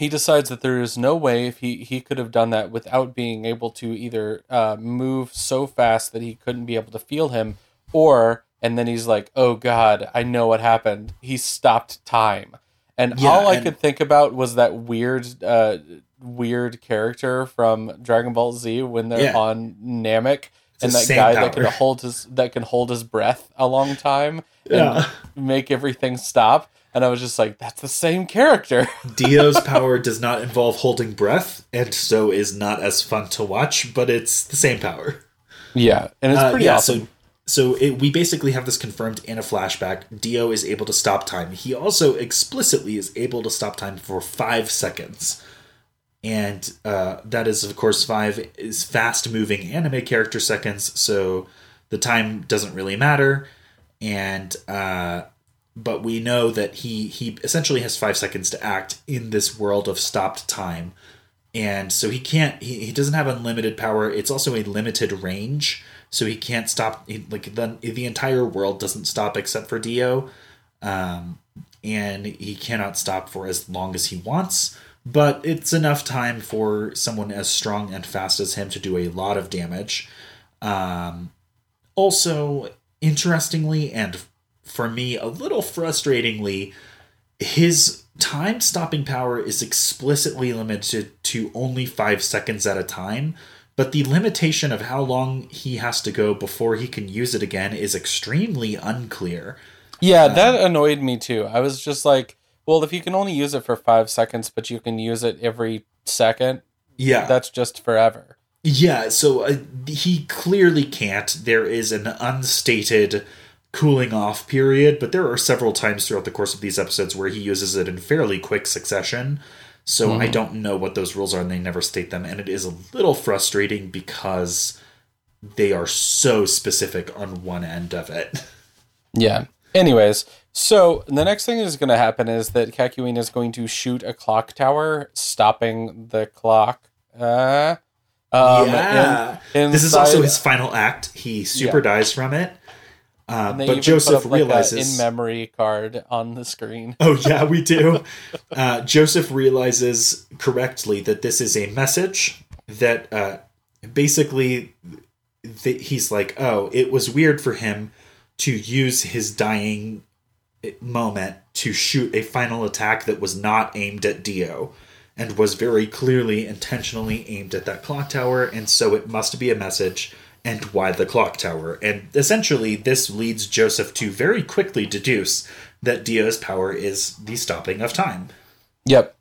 he decides that there is no way if he, he could have done that without being able to either uh, move so fast that he couldn't be able to feel him or and then he's like, "Oh God, I know what happened. He stopped time." And Yeah, all I and- could think about was that weird, uh, weird character from Dragon Ball Z when they're Yeah. on Namek, and that guy power. that can hold his that can hold his breath a long time and Yeah. make everything stop. And I was just like, "That's the same character." Dio's power does not involve holding breath, and so is not as fun to watch, but it's the same power. yeah, and it's Uh, pretty yeah, awesome. so so it, we basically have this confirmed in a flashback. Dio is able to stop time. He also explicitly is able to stop time for five seconds, and uh, that is of course five is fast moving anime character seconds. So the time doesn't really matter, and uh, but we know that he he essentially has five seconds to act in this world of stopped time and so he can't he, he doesn't have unlimited power it's also a limited range so he can't stop. he- Like the the entire world doesn't stop except for Dio, um, and he cannot stop for as long as he wants. But it's enough time for someone as strong and fast as him to do a lot of damage. Um, also, interestingly, and for me, a little frustratingly, his time stopping power is explicitly limited to only five seconds at a time, but the limitation of how long he has to go before he can use it again is extremely unclear. Yeah, that annoyed me too. I was just like, well, if you can only use it for five seconds, but you can use it every second, Yeah. that's just forever. Yeah, so uh, he clearly can't. There is an unstated cooling off period, but there are several times throughout the course of these episodes where he uses it in fairly quick succession. So I don't know what those rules are and they never state them. And it is a little frustrating because they are so specific on one end of it. Yeah. Anyways, so the next thing that's going to happen is that Kakyoin is going to shoot a clock tower, stopping the clock. Uh, um, yeah. in- this is also his final act. He super Yeah. dies from it. Uh, but Joseph up, like, realizes. in-memory card on the screen. Oh yeah, we do. Uh, Joseph realizes correctly that this is a message that uh, basically th- he's like, oh, it was weird for him to use his dying moment to shoot a final attack that was not aimed at Dio and was very clearly intentionally aimed at that clock tower, and so it must be a message. And why the clock tower? And essentially, this leads Joseph to very quickly deduce that Dio's power is the stopping of time. Yep.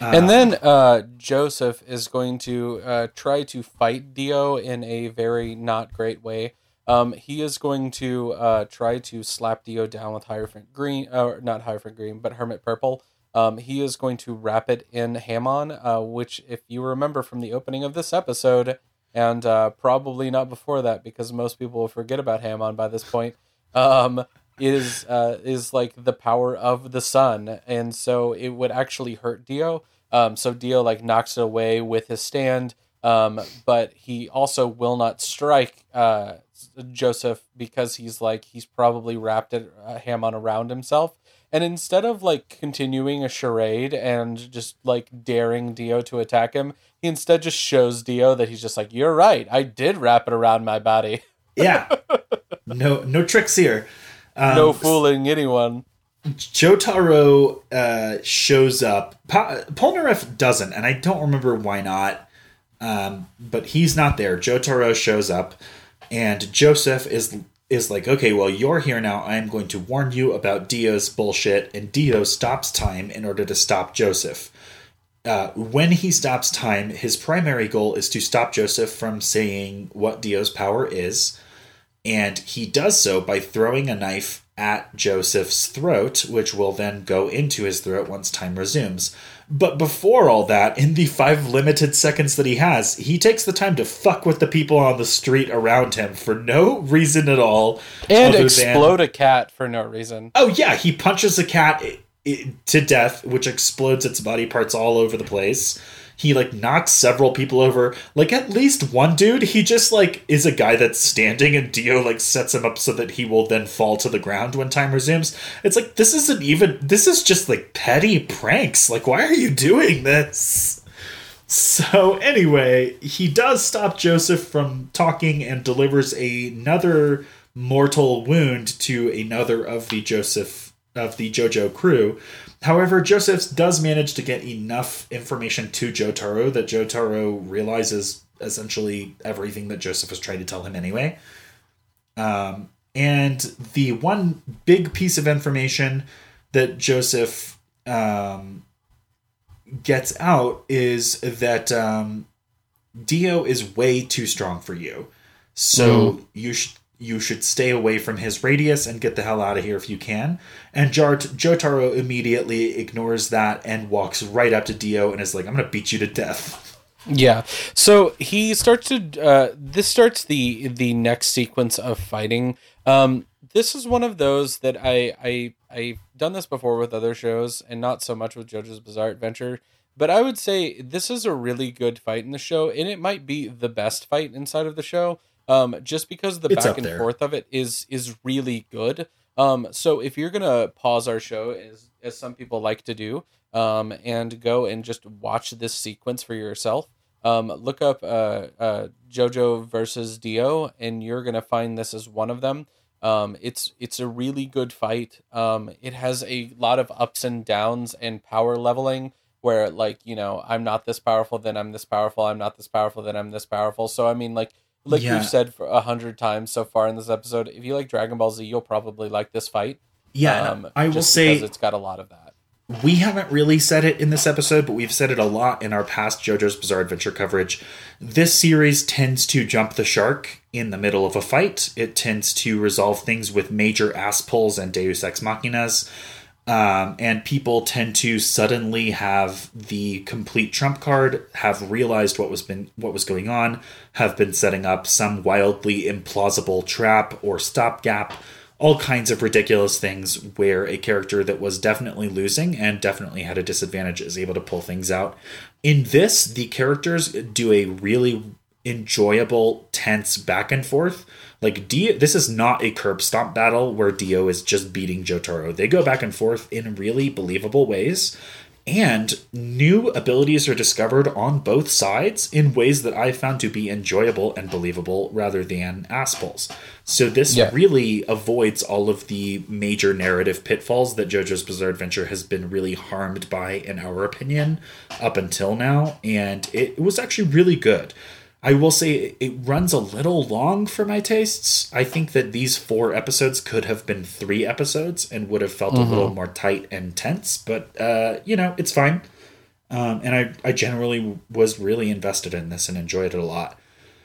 and then uh, Joseph is going to uh, try to fight Dio in a very not great way. Um, he is going to uh, try to slap Dio down with Hierophant Green, or not Hierophant Green, but Hermit Purple. Um, he is going to wrap it in Hamon, uh, which, if you remember from the opening of this episode, and uh, probably not before that, because most people will forget about Hamon by this point, um, is uh, is like the power of the sun, and so it would actually hurt Dio. Um, so Dio like knocks it away with his stand, um, but he also will not strike uh, Joseph because he's like he's probably wrapped it uh, Hamon around himself. And instead of like continuing a charade and just like daring Dio to attack him, he instead just shows Dio that he's just like, "You're right, I did wrap it around my body. Yeah, no, no tricks here. Um, no fooling anyone." Jotaro uh, shows up. Pa- Polnareff doesn't, and I don't remember why not. Um, but he's not there. Jotaro shows up, and Joseph is is like, okay, well, you're here now. I'm going to warn you about Dio's bullshit, and Dio stops time in order to stop Joseph. Uh, when he stops time, his primary goal is to stop Joseph from saying what Dio's power is, and he does so by throwing a knife at Joseph's throat, which will then go into his throat once time resumes. But before all that, in the five limited seconds that he has, he takes the time to fuck with the people on the street around him for no reason at all. And explode a cat for no reason. Oh yeah, he punches a cat to death, which explodes its body parts all over the place. He like knocks several people over. Like at least one dude, he just like is a guy that's standing, and Dio like sets him up so that he will then fall to the ground when time resumes. It's like this isn't even. This is just like petty pranks. Like why are you doing this? So anyway, he does stop Joseph from talking and delivers another mortal wound to another of the Joseph of the JoJo crew. However, Joseph does manage to get enough information to Jotaro that Jotaro realizes essentially everything that Joseph was trying to tell him anyway. Um, and the one big piece of information that Joseph um, gets out is that um, Dio is way too strong for you. So you should you should stay away from his radius and get the hell out of here if you can. And Jart- Jotaro immediately ignores that and walks right up to Dio and is like, "I'm gonna beat you to death." Yeah. So he starts to. Uh, this starts the the next sequence of fighting. Um, this is one of those that I I I've done this before with other shows, and not so much with JoJo's Bizarre Adventure. But I would say this is a really good fight in the show, and it might be the best fight inside of the show. Um, just because the It's back and there. forth of it is is really good. Um, so if you're gonna pause our show, as as some people like to do, um, and go and just watch this sequence for yourself, um, look up uh, uh, JoJo versus Dio, and you're gonna find this as one of them. Um, it's it's a really good fight. Um, it has a lot of ups and downs and power leveling where like you know I'm not this powerful, then I'm this powerful. I'm not this powerful, then I'm this powerful. So I mean like like Yeah. we've said for a hundred times so far in this episode, if you like Dragon Ball Z, you'll probably like this fight. Yeah, um, I will say because it's got a lot of that. we haven't really said it in this episode, but we've said it a lot in our past JoJo's Bizarre Adventure coverage. This series tends to jump the shark in the middle of a fight. It tends to resolve things with major ass pulls and Deus Ex Machinas. Um, and people tend to suddenly have the complete trump card, have realized what was been what was going on, have been setting up some wildly implausible trap or stopgap all kinds of ridiculous things where a character that was definitely losing and definitely had a disadvantage is able to pull things out. In this, the characters do a really enjoyable, tense back and forth. Like Dio, this is not a curb stomp battle where Dio is just beating Jotaro. They go back and forth in really believable ways. And new abilities are discovered on both sides in ways that I found to be enjoyable and believable rather than ass pulls. So this Yeah. really avoids all of the major narrative pitfalls that JoJo's Bizarre Adventure has been really harmed by, in our opinion, up until now. And it was actually really good. I will say it runs a little long for my tastes. I think that these four episodes could have been three episodes and would have felt a little more tight and tense, but uh, you know, it's fine. Um, and I, I generally was really invested in this and enjoyed it a lot.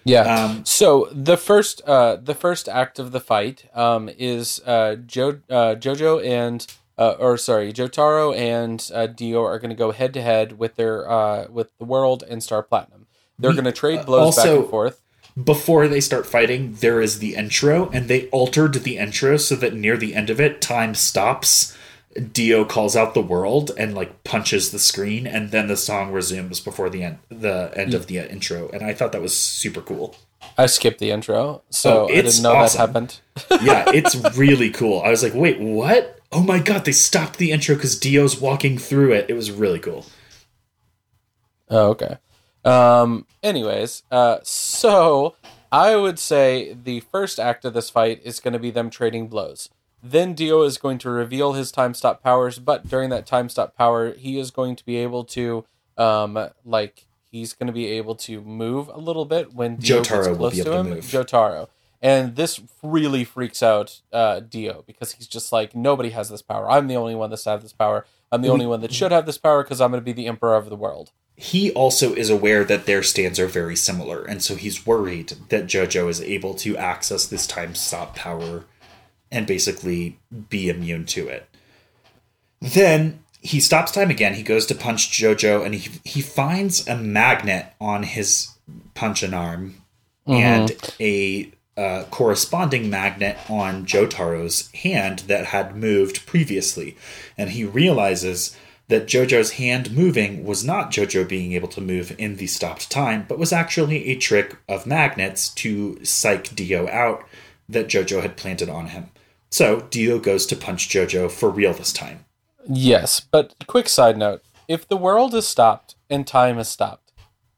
Yeah. Um, so the first uh, the first act of the fight um, is uh, jo- uh, Jojo and uh, or sorry Jotaro and uh, Dio are going to go head to head with their uh, with the World and Star Platinum. They're going to uh, trade blows back also- and forth. before they start fighting, there is the intro, and they altered the intro so that near the end of it, time stops. Dio calls out the world and like punches the screen, and then the song resumes before the end the end of the intro. And I thought that was super cool. I skipped the intro, so Oh, I didn't know awesome. that happened. Yeah, it's really cool. I was like, wait, what? Oh my god, they stopped the intro because Dio's walking through it. It was really cool. Oh, okay. Um. Anyways, uh, so I would say the first act of this fight is going to be them trading blows. Then Dio is going to reveal his time stop powers, but during that time stop power, he is going to be able to, um, like he's going to be able to move a little bit when Dio Jotaro gets will close be able to to him. move. Jotaro. And this really freaks out uh, Dio because he's just like, nobody has this power. I'm the only one that's have this power. I'm the only one that should have this power because I'm going to be the emperor of the world. He also is aware that their stands are very similar, and so he's worried that JoJo is able to access this time stop power and basically be immune to it. Then he stops time again. He goes to punch JoJo, and he he finds a magnet on his punchin arm and a uh, corresponding magnet on Jotaro's hand that had moved previously. And he realizes that JoJo's hand moving was not JoJo being able to move in the stopped time, but was actually a trick of magnets to psych Dio out that JoJo had planted on him. So Dio goes to punch JoJo for real this time. Yes, but quick side note if the world is stopped and time is stopped,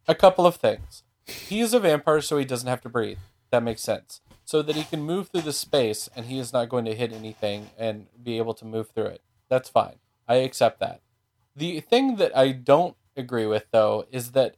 a couple of things. He is a vampire, so he doesn't have to breathe. That makes sense. So that he can move through the space and he is not going to hit anything and be able to move through it. That's fine. I accept that. The thing that I don't agree with, though, is that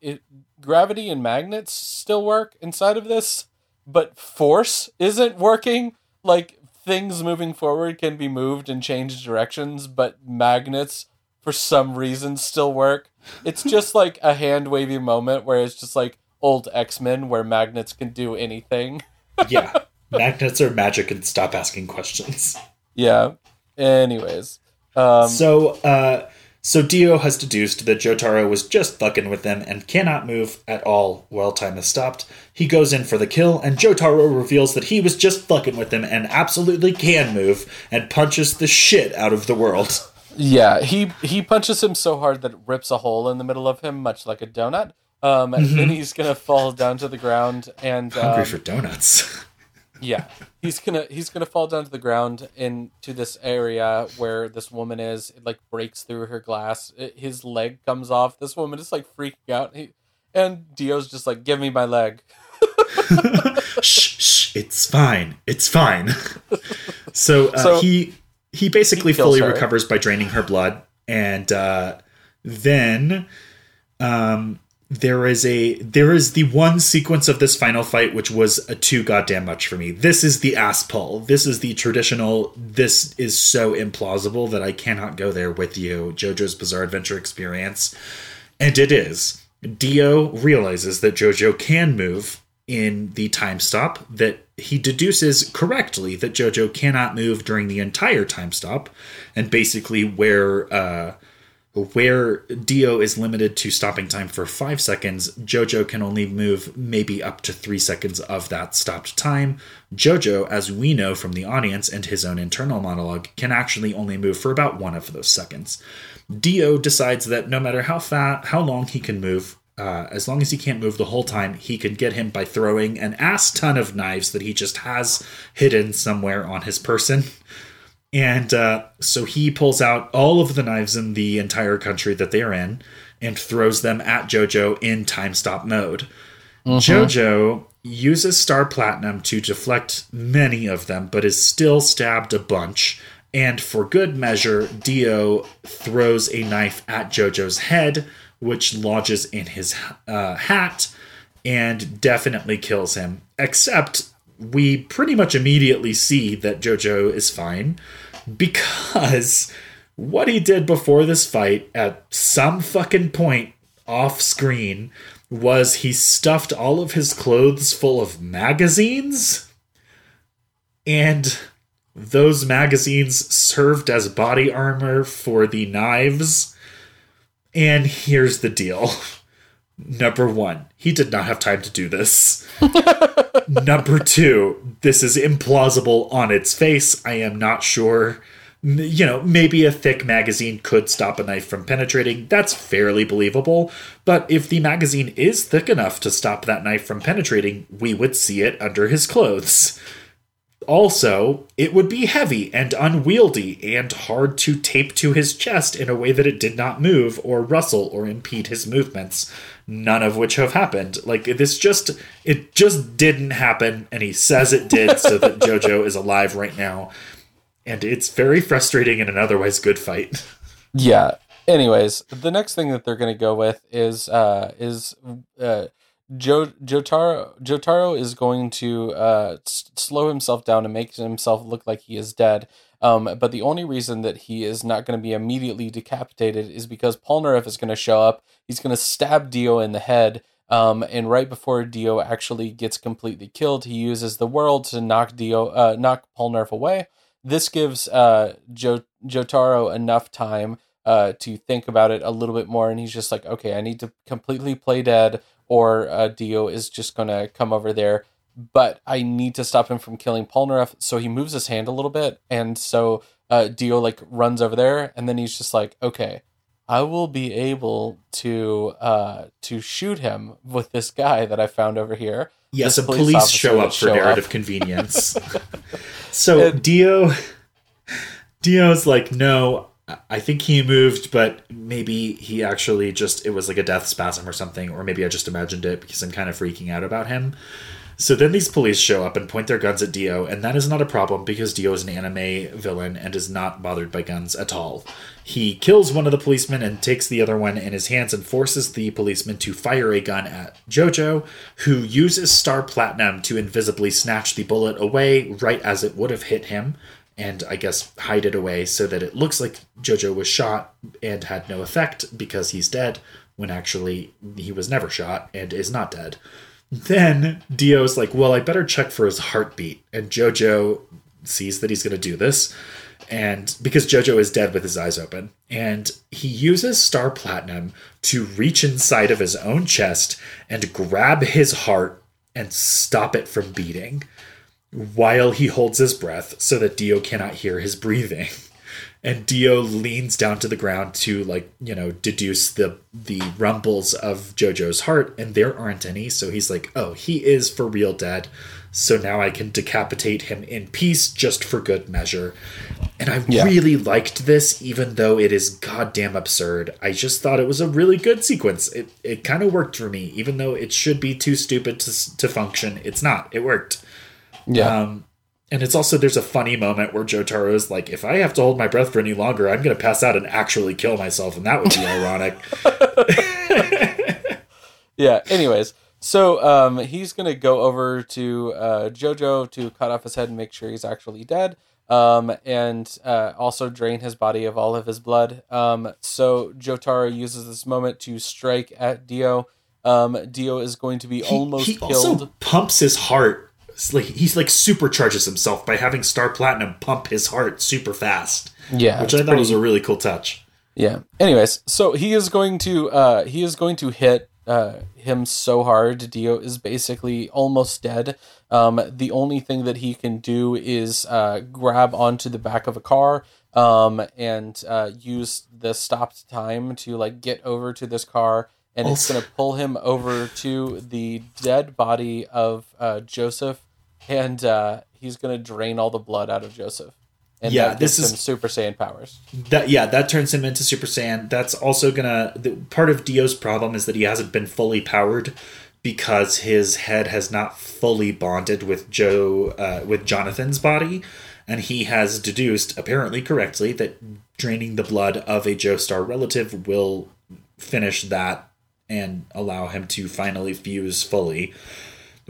it, gravity and magnets still work inside of this, but force isn't working. Like things moving forward can be moved and changed directions, but magnets for some reason still work. It's just like a hand wavy moment where it's just like old X Men where magnets can do anything. Yeah, magnets are magic and stop asking questions. Yeah. Anyways. Um, so, uh, so Dio has deduced that Jotaro was just fucking with them and cannot move at all while time is stopped. He goes in for the kill, and Jotaro reveals that he was just fucking with them and absolutely can move and punches the shit out of the world. Yeah, he he punches him so hard that it rips a hole in the middle of him, much like a donut. Um, Then he's gonna fall down to the ground and Hungry um, for donuts. yeah, he's gonna he's gonna fall down to the ground into this area where this woman is. It like breaks through her glass. It, his leg comes off. This woman is like freaking out. He, and Dio's just like, "Give me my leg." shh, shh, it's fine. It's fine. so, uh, So, he he basically he fully her. recovers by draining her blood, and uh, then um, there is a there is the one sequence of this final fight which was a too goddamn much for me. This is the ass pull. This is the traditional. This is so implausible that I cannot go there with you. JoJo's Bizarre Adventure experience, and it is. Dio realizes that JoJo can move in the time stop that he deduces correctly that Jojo cannot move during the entire time stop, and basically where uh, where Dio is limited to stopping time for five seconds, Jojo can only move maybe up to three seconds of that stopped time. Jojo, as we know from the audience and his own internal monologue, can actually only move for about one of those seconds. Dio decides that no matter how fat, how long he can move, uh, as long as he can't move the whole time, he can get him by throwing an ass ton of knives that he just has hidden somewhere on his person. And uh, so he pulls out all of the knives in the entire country that they are in and throws them at JoJo in time stop mode. JoJo uses Star Platinum to deflect many of them, but is still stabbed a bunch. And for good measure, Dio throws a knife at JoJo's head, which lodges in his uh, hat and definitely kills him. Except we pretty much immediately see that JoJo is fine because what he did before this fight at some fucking point off screen was he stuffed all of his clothes full of magazines and those magazines served as body armor for the knives. And here's the deal number 1 he did not have time to do this number 2 this is implausible on its face i am not sure you know, maybe a thick magazine could stop a knife from penetrating. That's fairly believable. But if the magazine is thick enough to stop that knife from penetrating, we would see it under his clothes. Also, it would be heavy and unwieldy and hard to tape to his chest in a way that it did not move or rustle or impede his movements. None of which have happened. Like this just it just didn't happen and he says it did so that Jojo is alive right now. And it's very frustrating in an otherwise good fight. Yeah. Anyways, the next thing that they're going to go with is uh is uh Jo Jotaro Jotaro is going to uh s- slow himself down and make himself look like he is dead. Um, but the only reason that he is not going to be immediately decapitated is because Polnareff is going to show up. He's going to stab Dio in the head. Um, and right before Dio actually gets completely killed, he uses the world to knock Dio, uh, knock Polnareff away. This gives uh, jo- Jotaro enough time uh, to think about it a little bit more, and he's just like, okay, I need to completely play dead, or uh, Dio is just gonna come over there. But I need to stop him from killing Polnareff, so he moves his hand a little bit, and so uh, Dio like runs over there, and then he's just like, okay, I will be able to uh, to shoot him with this guy that I found over here. Yes, This and police officer show up for show narrative up. convenience. so And- Dio Dio's like, no, I think he moved, but maybe he actually just it was like a death spasm or something, or maybe I just imagined it because I'm kind of freaking out about him. So then these police show up and point their guns at Dio, and that is not a problem because Dio is an anime villain and is not bothered by guns at all. He kills one of the policemen and takes the other one in his hands and forces the policeman to fire a gun at Jojo, who uses Star Platinum to invisibly snatch the bullet away right as it would have hit him, and I guess hide it away so that it looks like Jojo was shot and had no effect because he's dead, when actually he was never shot and is not dead. Then Dio's like, well, I better check for his heartbeat. And Jojo sees that he's going to do this. And because Jojo is dead with his eyes open, and he uses Star Platinum to reach inside of his own chest and grab his heart and stop it from beating while he holds his breath so that Dio cannot hear his breathing. and Dio leans down to the ground to like you know deduce the the rumbles of Jojo's heart, and there aren't any. So he's like, oh, he is for real dead. So now I can decapitate him in peace just for good measure. And I Yeah. really liked this, even though it is goddamn absurd. I just thought it was a really good sequence. It it kind of worked for me, even though it should be too stupid to to function. It's not. It worked. Yeah. Um, and it's also there's a funny moment where Jotaro is like, if I have to hold my breath for any longer, I'm gonna pass out and actually kill myself, and that would be ironic. yeah. Anyways, so um, he's gonna go over to uh, Jojo to cut off his head and make sure he's actually dead. Um, and uh, also drain his body of all of his blood. Um, so Jotaro uses this moment to strike at Dio. Um, Dio is going to be He, almost he killed. also pumps his heart. Like he's like supercharges himself by having Star Platinum pump his heart super fast, yeah, which I thought pretty- was a really cool touch. Yeah. Anyways, so he is going to uh he is going to hit uh him so hard Dio is basically almost dead. Um the only thing that he can do is uh grab onto the back of a car um and uh use the stopped time to like get over to this car and it's going to pull him over to the dead body of uh Joseph and uh he's going to drain all the blood out of Joseph. And Yeah, that this is- him Super Saiyan powers. That yeah, that turns him into Super Saiyan. That's also gonna the, part of Dio's problem is that he hasn't been fully powered because his head has not fully bonded with Joe uh, with Jonathan's body, and he has deduced apparently correctly that draining the blood of a Joestar relative will finish that and allow him to finally fuse fully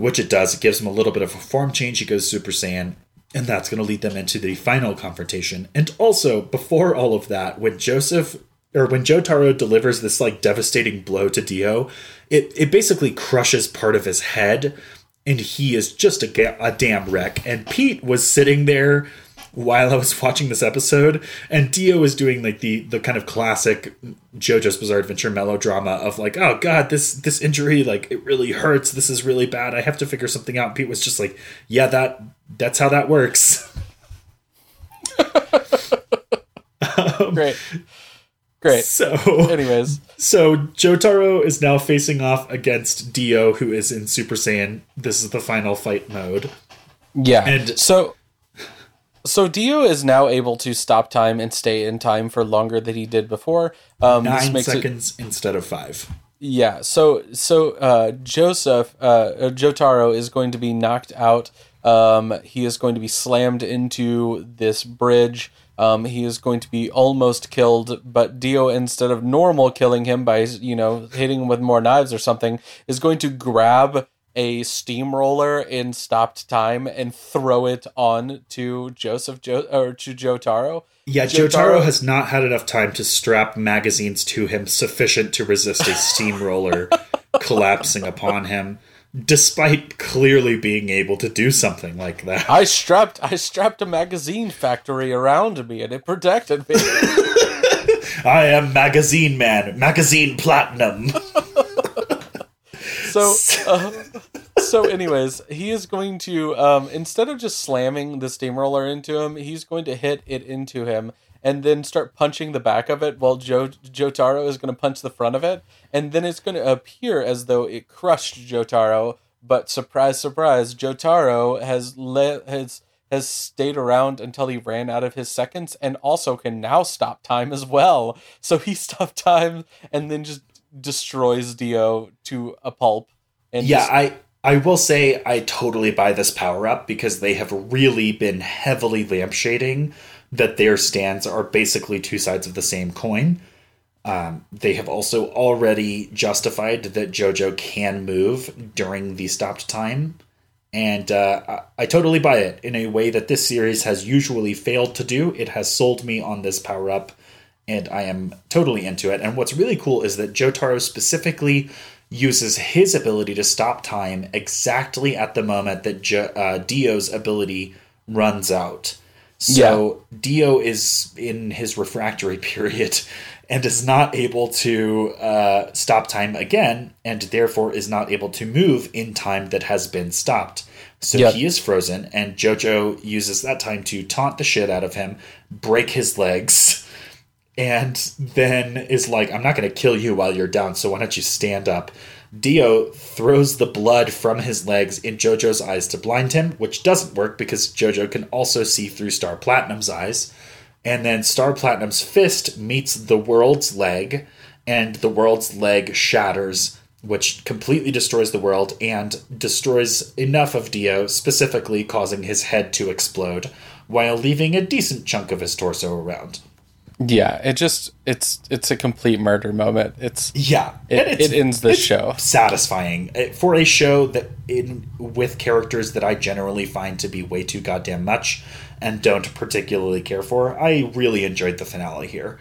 which it does. It gives him a little bit of a form change. He goes Super Saiyan, and that's going to lead them into the final confrontation. And also, before all of that, when Joseph or when Jotaro delivers this like devastating blow to Dio, it it basically crushes part of his head, and he is just a, a damn wreck. And Pete was sitting there while I was watching this episode, and Dio was doing like the the kind of classic JoJo's Bizarre Adventure melodrama of like, oh god, this this injury like it really hurts. This is really bad. I have to figure something out. And Pete was just like, yeah, that that's how that works. Great. Great. So Anyways, so Jotaro is now facing off against Dio, who is in Super Saiyan. This is the final fight mode. yeah. And- so so Dio is now able to stop time and stay in time for longer than he did before. Um, this Nine makes it seconds instead of five. Yeah, so so uh, Joseph uh, uh, Jotaro is going to be knocked out. Um, he is going to be slammed into this bridge. Um, he is going to be almost killed, but Dio, instead of normal killing him by you know hitting him with more knives or something, is going to grab a steamroller in stopped time and throw it on to Joseph jo- or to Jotaro. Yeah, Jotaro- Jotaro has not had enough time to strap magazines to him sufficient to resist a steamroller collapsing upon him, despite clearly being able to do something like that. I strapped I strapped a magazine factory around me and it protected me. I am Magazine Man, Magazine Platinum. so uh, so anyways he is going to um, instead of just slamming the steamroller into him he's going to hit it into him and then start punching the back of it while jo- jotaro is going to punch the front of it. And then it's going to appear as though it crushed jotaro but surprise surprise jotaro has le- has has stayed around until he ran out of his seconds and also can now stop time as well. So he stopped time and then just destroys dio to a pulp and yeah, just- I I will say I totally buy this power up because they have really been heavily lampshading that their stands are basically two sides of the same coin. Um, they have also already justified that JoJo can move during the stopped time, and uh, I, I totally buy it in a way that this series has usually failed to do. It has sold me on this power up, and I am totally into it. And what's really cool is that Jotaro specifically uses his ability to stop time exactly at the moment that jo- uh, Dio's ability runs out. So Dio is in his refractory period and is not able to uh, stop time again, and therefore is not able to move in time that has been stopped. So Yep. he is frozen, and JoJo uses that time to taunt the shit out of him, break his legs, and then is like, I'm not going to kill you while you're down, so why don't you stand up? Dio throws the blood from his legs in JoJo's eyes to blind him, which doesn't work because JoJo can also see through Star Platinum's eyes. And then Star Platinum's fist meets the world's leg, and the world's leg shatters, which completely destroys the world and destroys enough of Dio, specifically causing his head to explode, while leaving a decent chunk of his torso around. Yeah, it just it's it's a complete murder moment. It's Yeah, It- it's- it ends the show. Satisfying for a show that in with characters that I generally find to be way too goddamn much and don't particularly care for. I really enjoyed the finale here.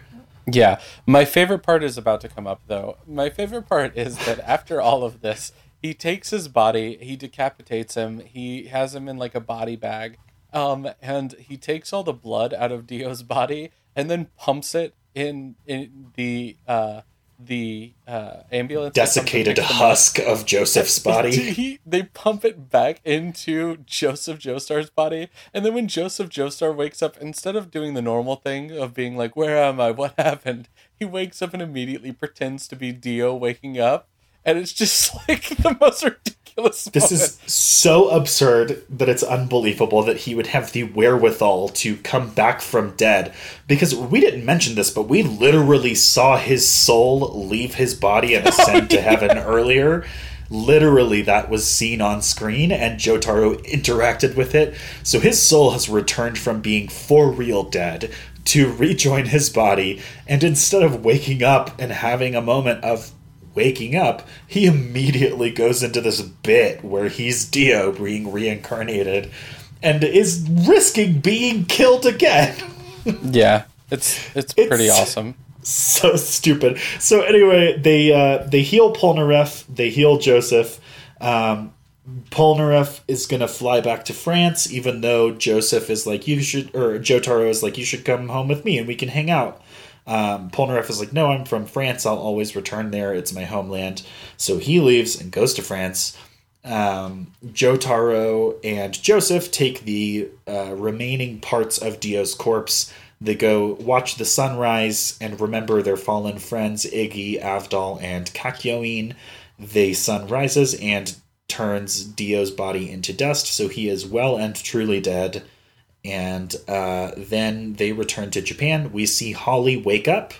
Yeah. My favorite part is about to come up, though. My favorite part is that after all of this, he takes his body, he decapitates him, he has him in like a body bag, um, and he takes all the blood out of Dio's body and then pumps it in in the uh, the uh, ambulance. that comes to Desiccated pick them up. husk of Joseph's body. He, they pump it back into Joseph Joestar's body, and then when Joseph Joestar wakes up, instead of doing the normal thing of being like, "Where am I? What happened?" he wakes up and immediately pretends to be Dio waking up, and it's just like the most ridiculous. This moment. is so absurd that it's unbelievable that he would have the wherewithal to come back from dead. Because we didn't mention this, but we literally saw his soul leave his body and ascend to oh, heaven earlier. Literally, that was seen on screen, and Jotaro interacted with it. So his soul has returned from being for real dead to rejoin his body, and instead of waking up and having a moment of waking up, he immediately goes into this bit where he's Dio being reincarnated and is risking being killed again. yeah, it's it's pretty awesome. so stupid. So anyway, they uh, they heal Polnareff, they heal Joseph. Um, Polnareff is gonna fly back to France, even though Joseph is like, you should, or Jotaro is like, you should come home with me and we can hang out. Um, Polnareff is like, no, I'm from France. I'll always return there. It's my homeland. So he leaves and goes to France. Um, Jotaro and Joseph take the uh, remaining parts of Dio's corpse. They go watch the sunrise and remember their fallen friends Iggy, Avdol, and Kakyoin. The sun rises and turns Dio's body into dust, so he is well and truly dead. And uh, then they return to Japan. We see Holly wake up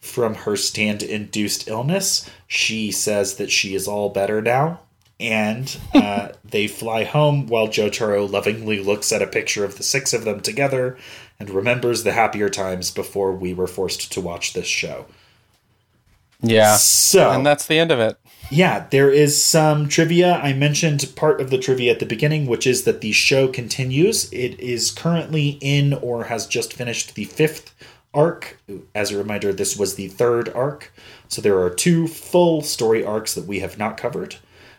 from her stand induced illness. She says that she is all better now. And uh, they fly home while Jotaro lovingly looks at a picture of the six of them together and remembers the happier times before we were forced to watch this show. Yeah, So, and that's the end of it. Yeah, there is some trivia. I mentioned part of the trivia at the beginning, which is that the show continues. It is currently in or has just finished the fifth arc. As a reminder, this was the third arc. So there are two full story arcs that we have not covered.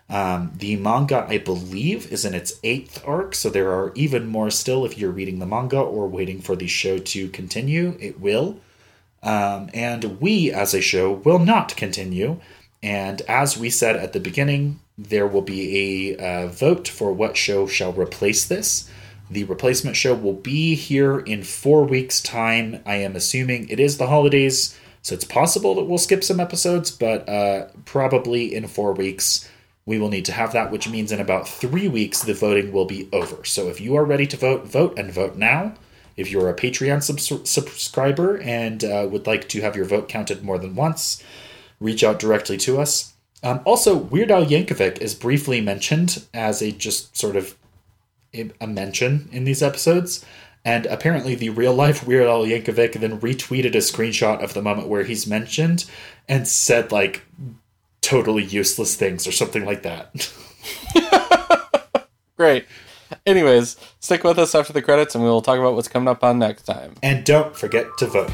Um, the manga, I believe, is in its eighth arc, so there are even more still if you're reading the manga or waiting for the show to continue. It will. Um, and we, as a show, will not continue. And as we said at the beginning, there will be a uh, vote for what show shall replace this. The replacement show will be here in four weeks' time. I am assuming it is the holidays, so it's possible that we'll skip some episodes, but uh, probably in four weeks we will need to have that, which means in about three weeks the voting will be over. So if you are ready to vote, vote and vote now. If you're a Patreon subs- subscriber and uh, would like to have your vote counted more than once, reach out directly to us. Um, also, Weird Al Yankovic is briefly mentioned as a just sort of a mention in these episodes. And apparently, the real life Weird Al Yankovic then retweeted a screenshot of the moment where he's mentioned and said, like, totally useless things or something like that. Great. Anyways, stick with us after the credits, and we will talk about what's coming up on next time. and don't forget to vote.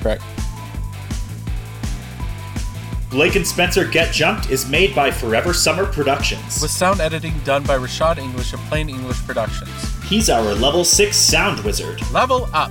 Correct. Blake and Spencer Get Jumped is made by Forever Summer Productions. With sound editing done by Rashad English of Plain English Productions. He's our level 6 sound wizard. Level up!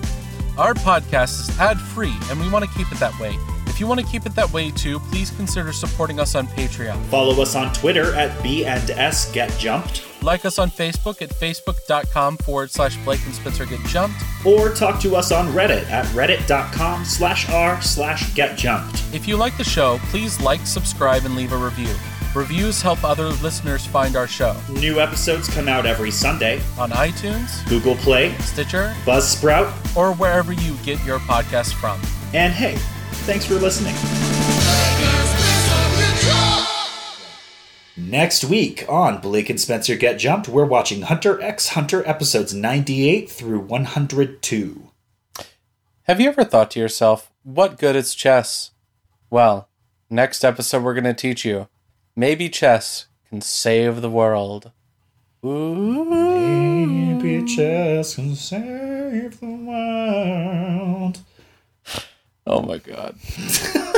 Our podcast is ad free, and we want to keep it that way. If you want to keep it that way too, please consider supporting us on Patreon. Follow us on Twitter at B and S Get Jumped. Like us on Facebook at facebook.com forward slash Blake and Spencer Get Jumped. Or talk to us on Reddit at reddit.com slash r slash get jumped. If you like the show, please like, subscribe, and leave a review. Reviews help other listeners find our show. New episodes come out every Sunday On iTunes, Google Play, Stitcher, Buzzsprout, or wherever you get your podcast from. and hey, thanks for listening. Next week on Blake and Spencer Get Jumped, we're watching Hunter x Hunter episodes 98 through 102. Have you ever thought to yourself, what good is chess? Well, next episode we're going to teach you maybe chess can save the world. Maybe chess can save the world. Oh my god.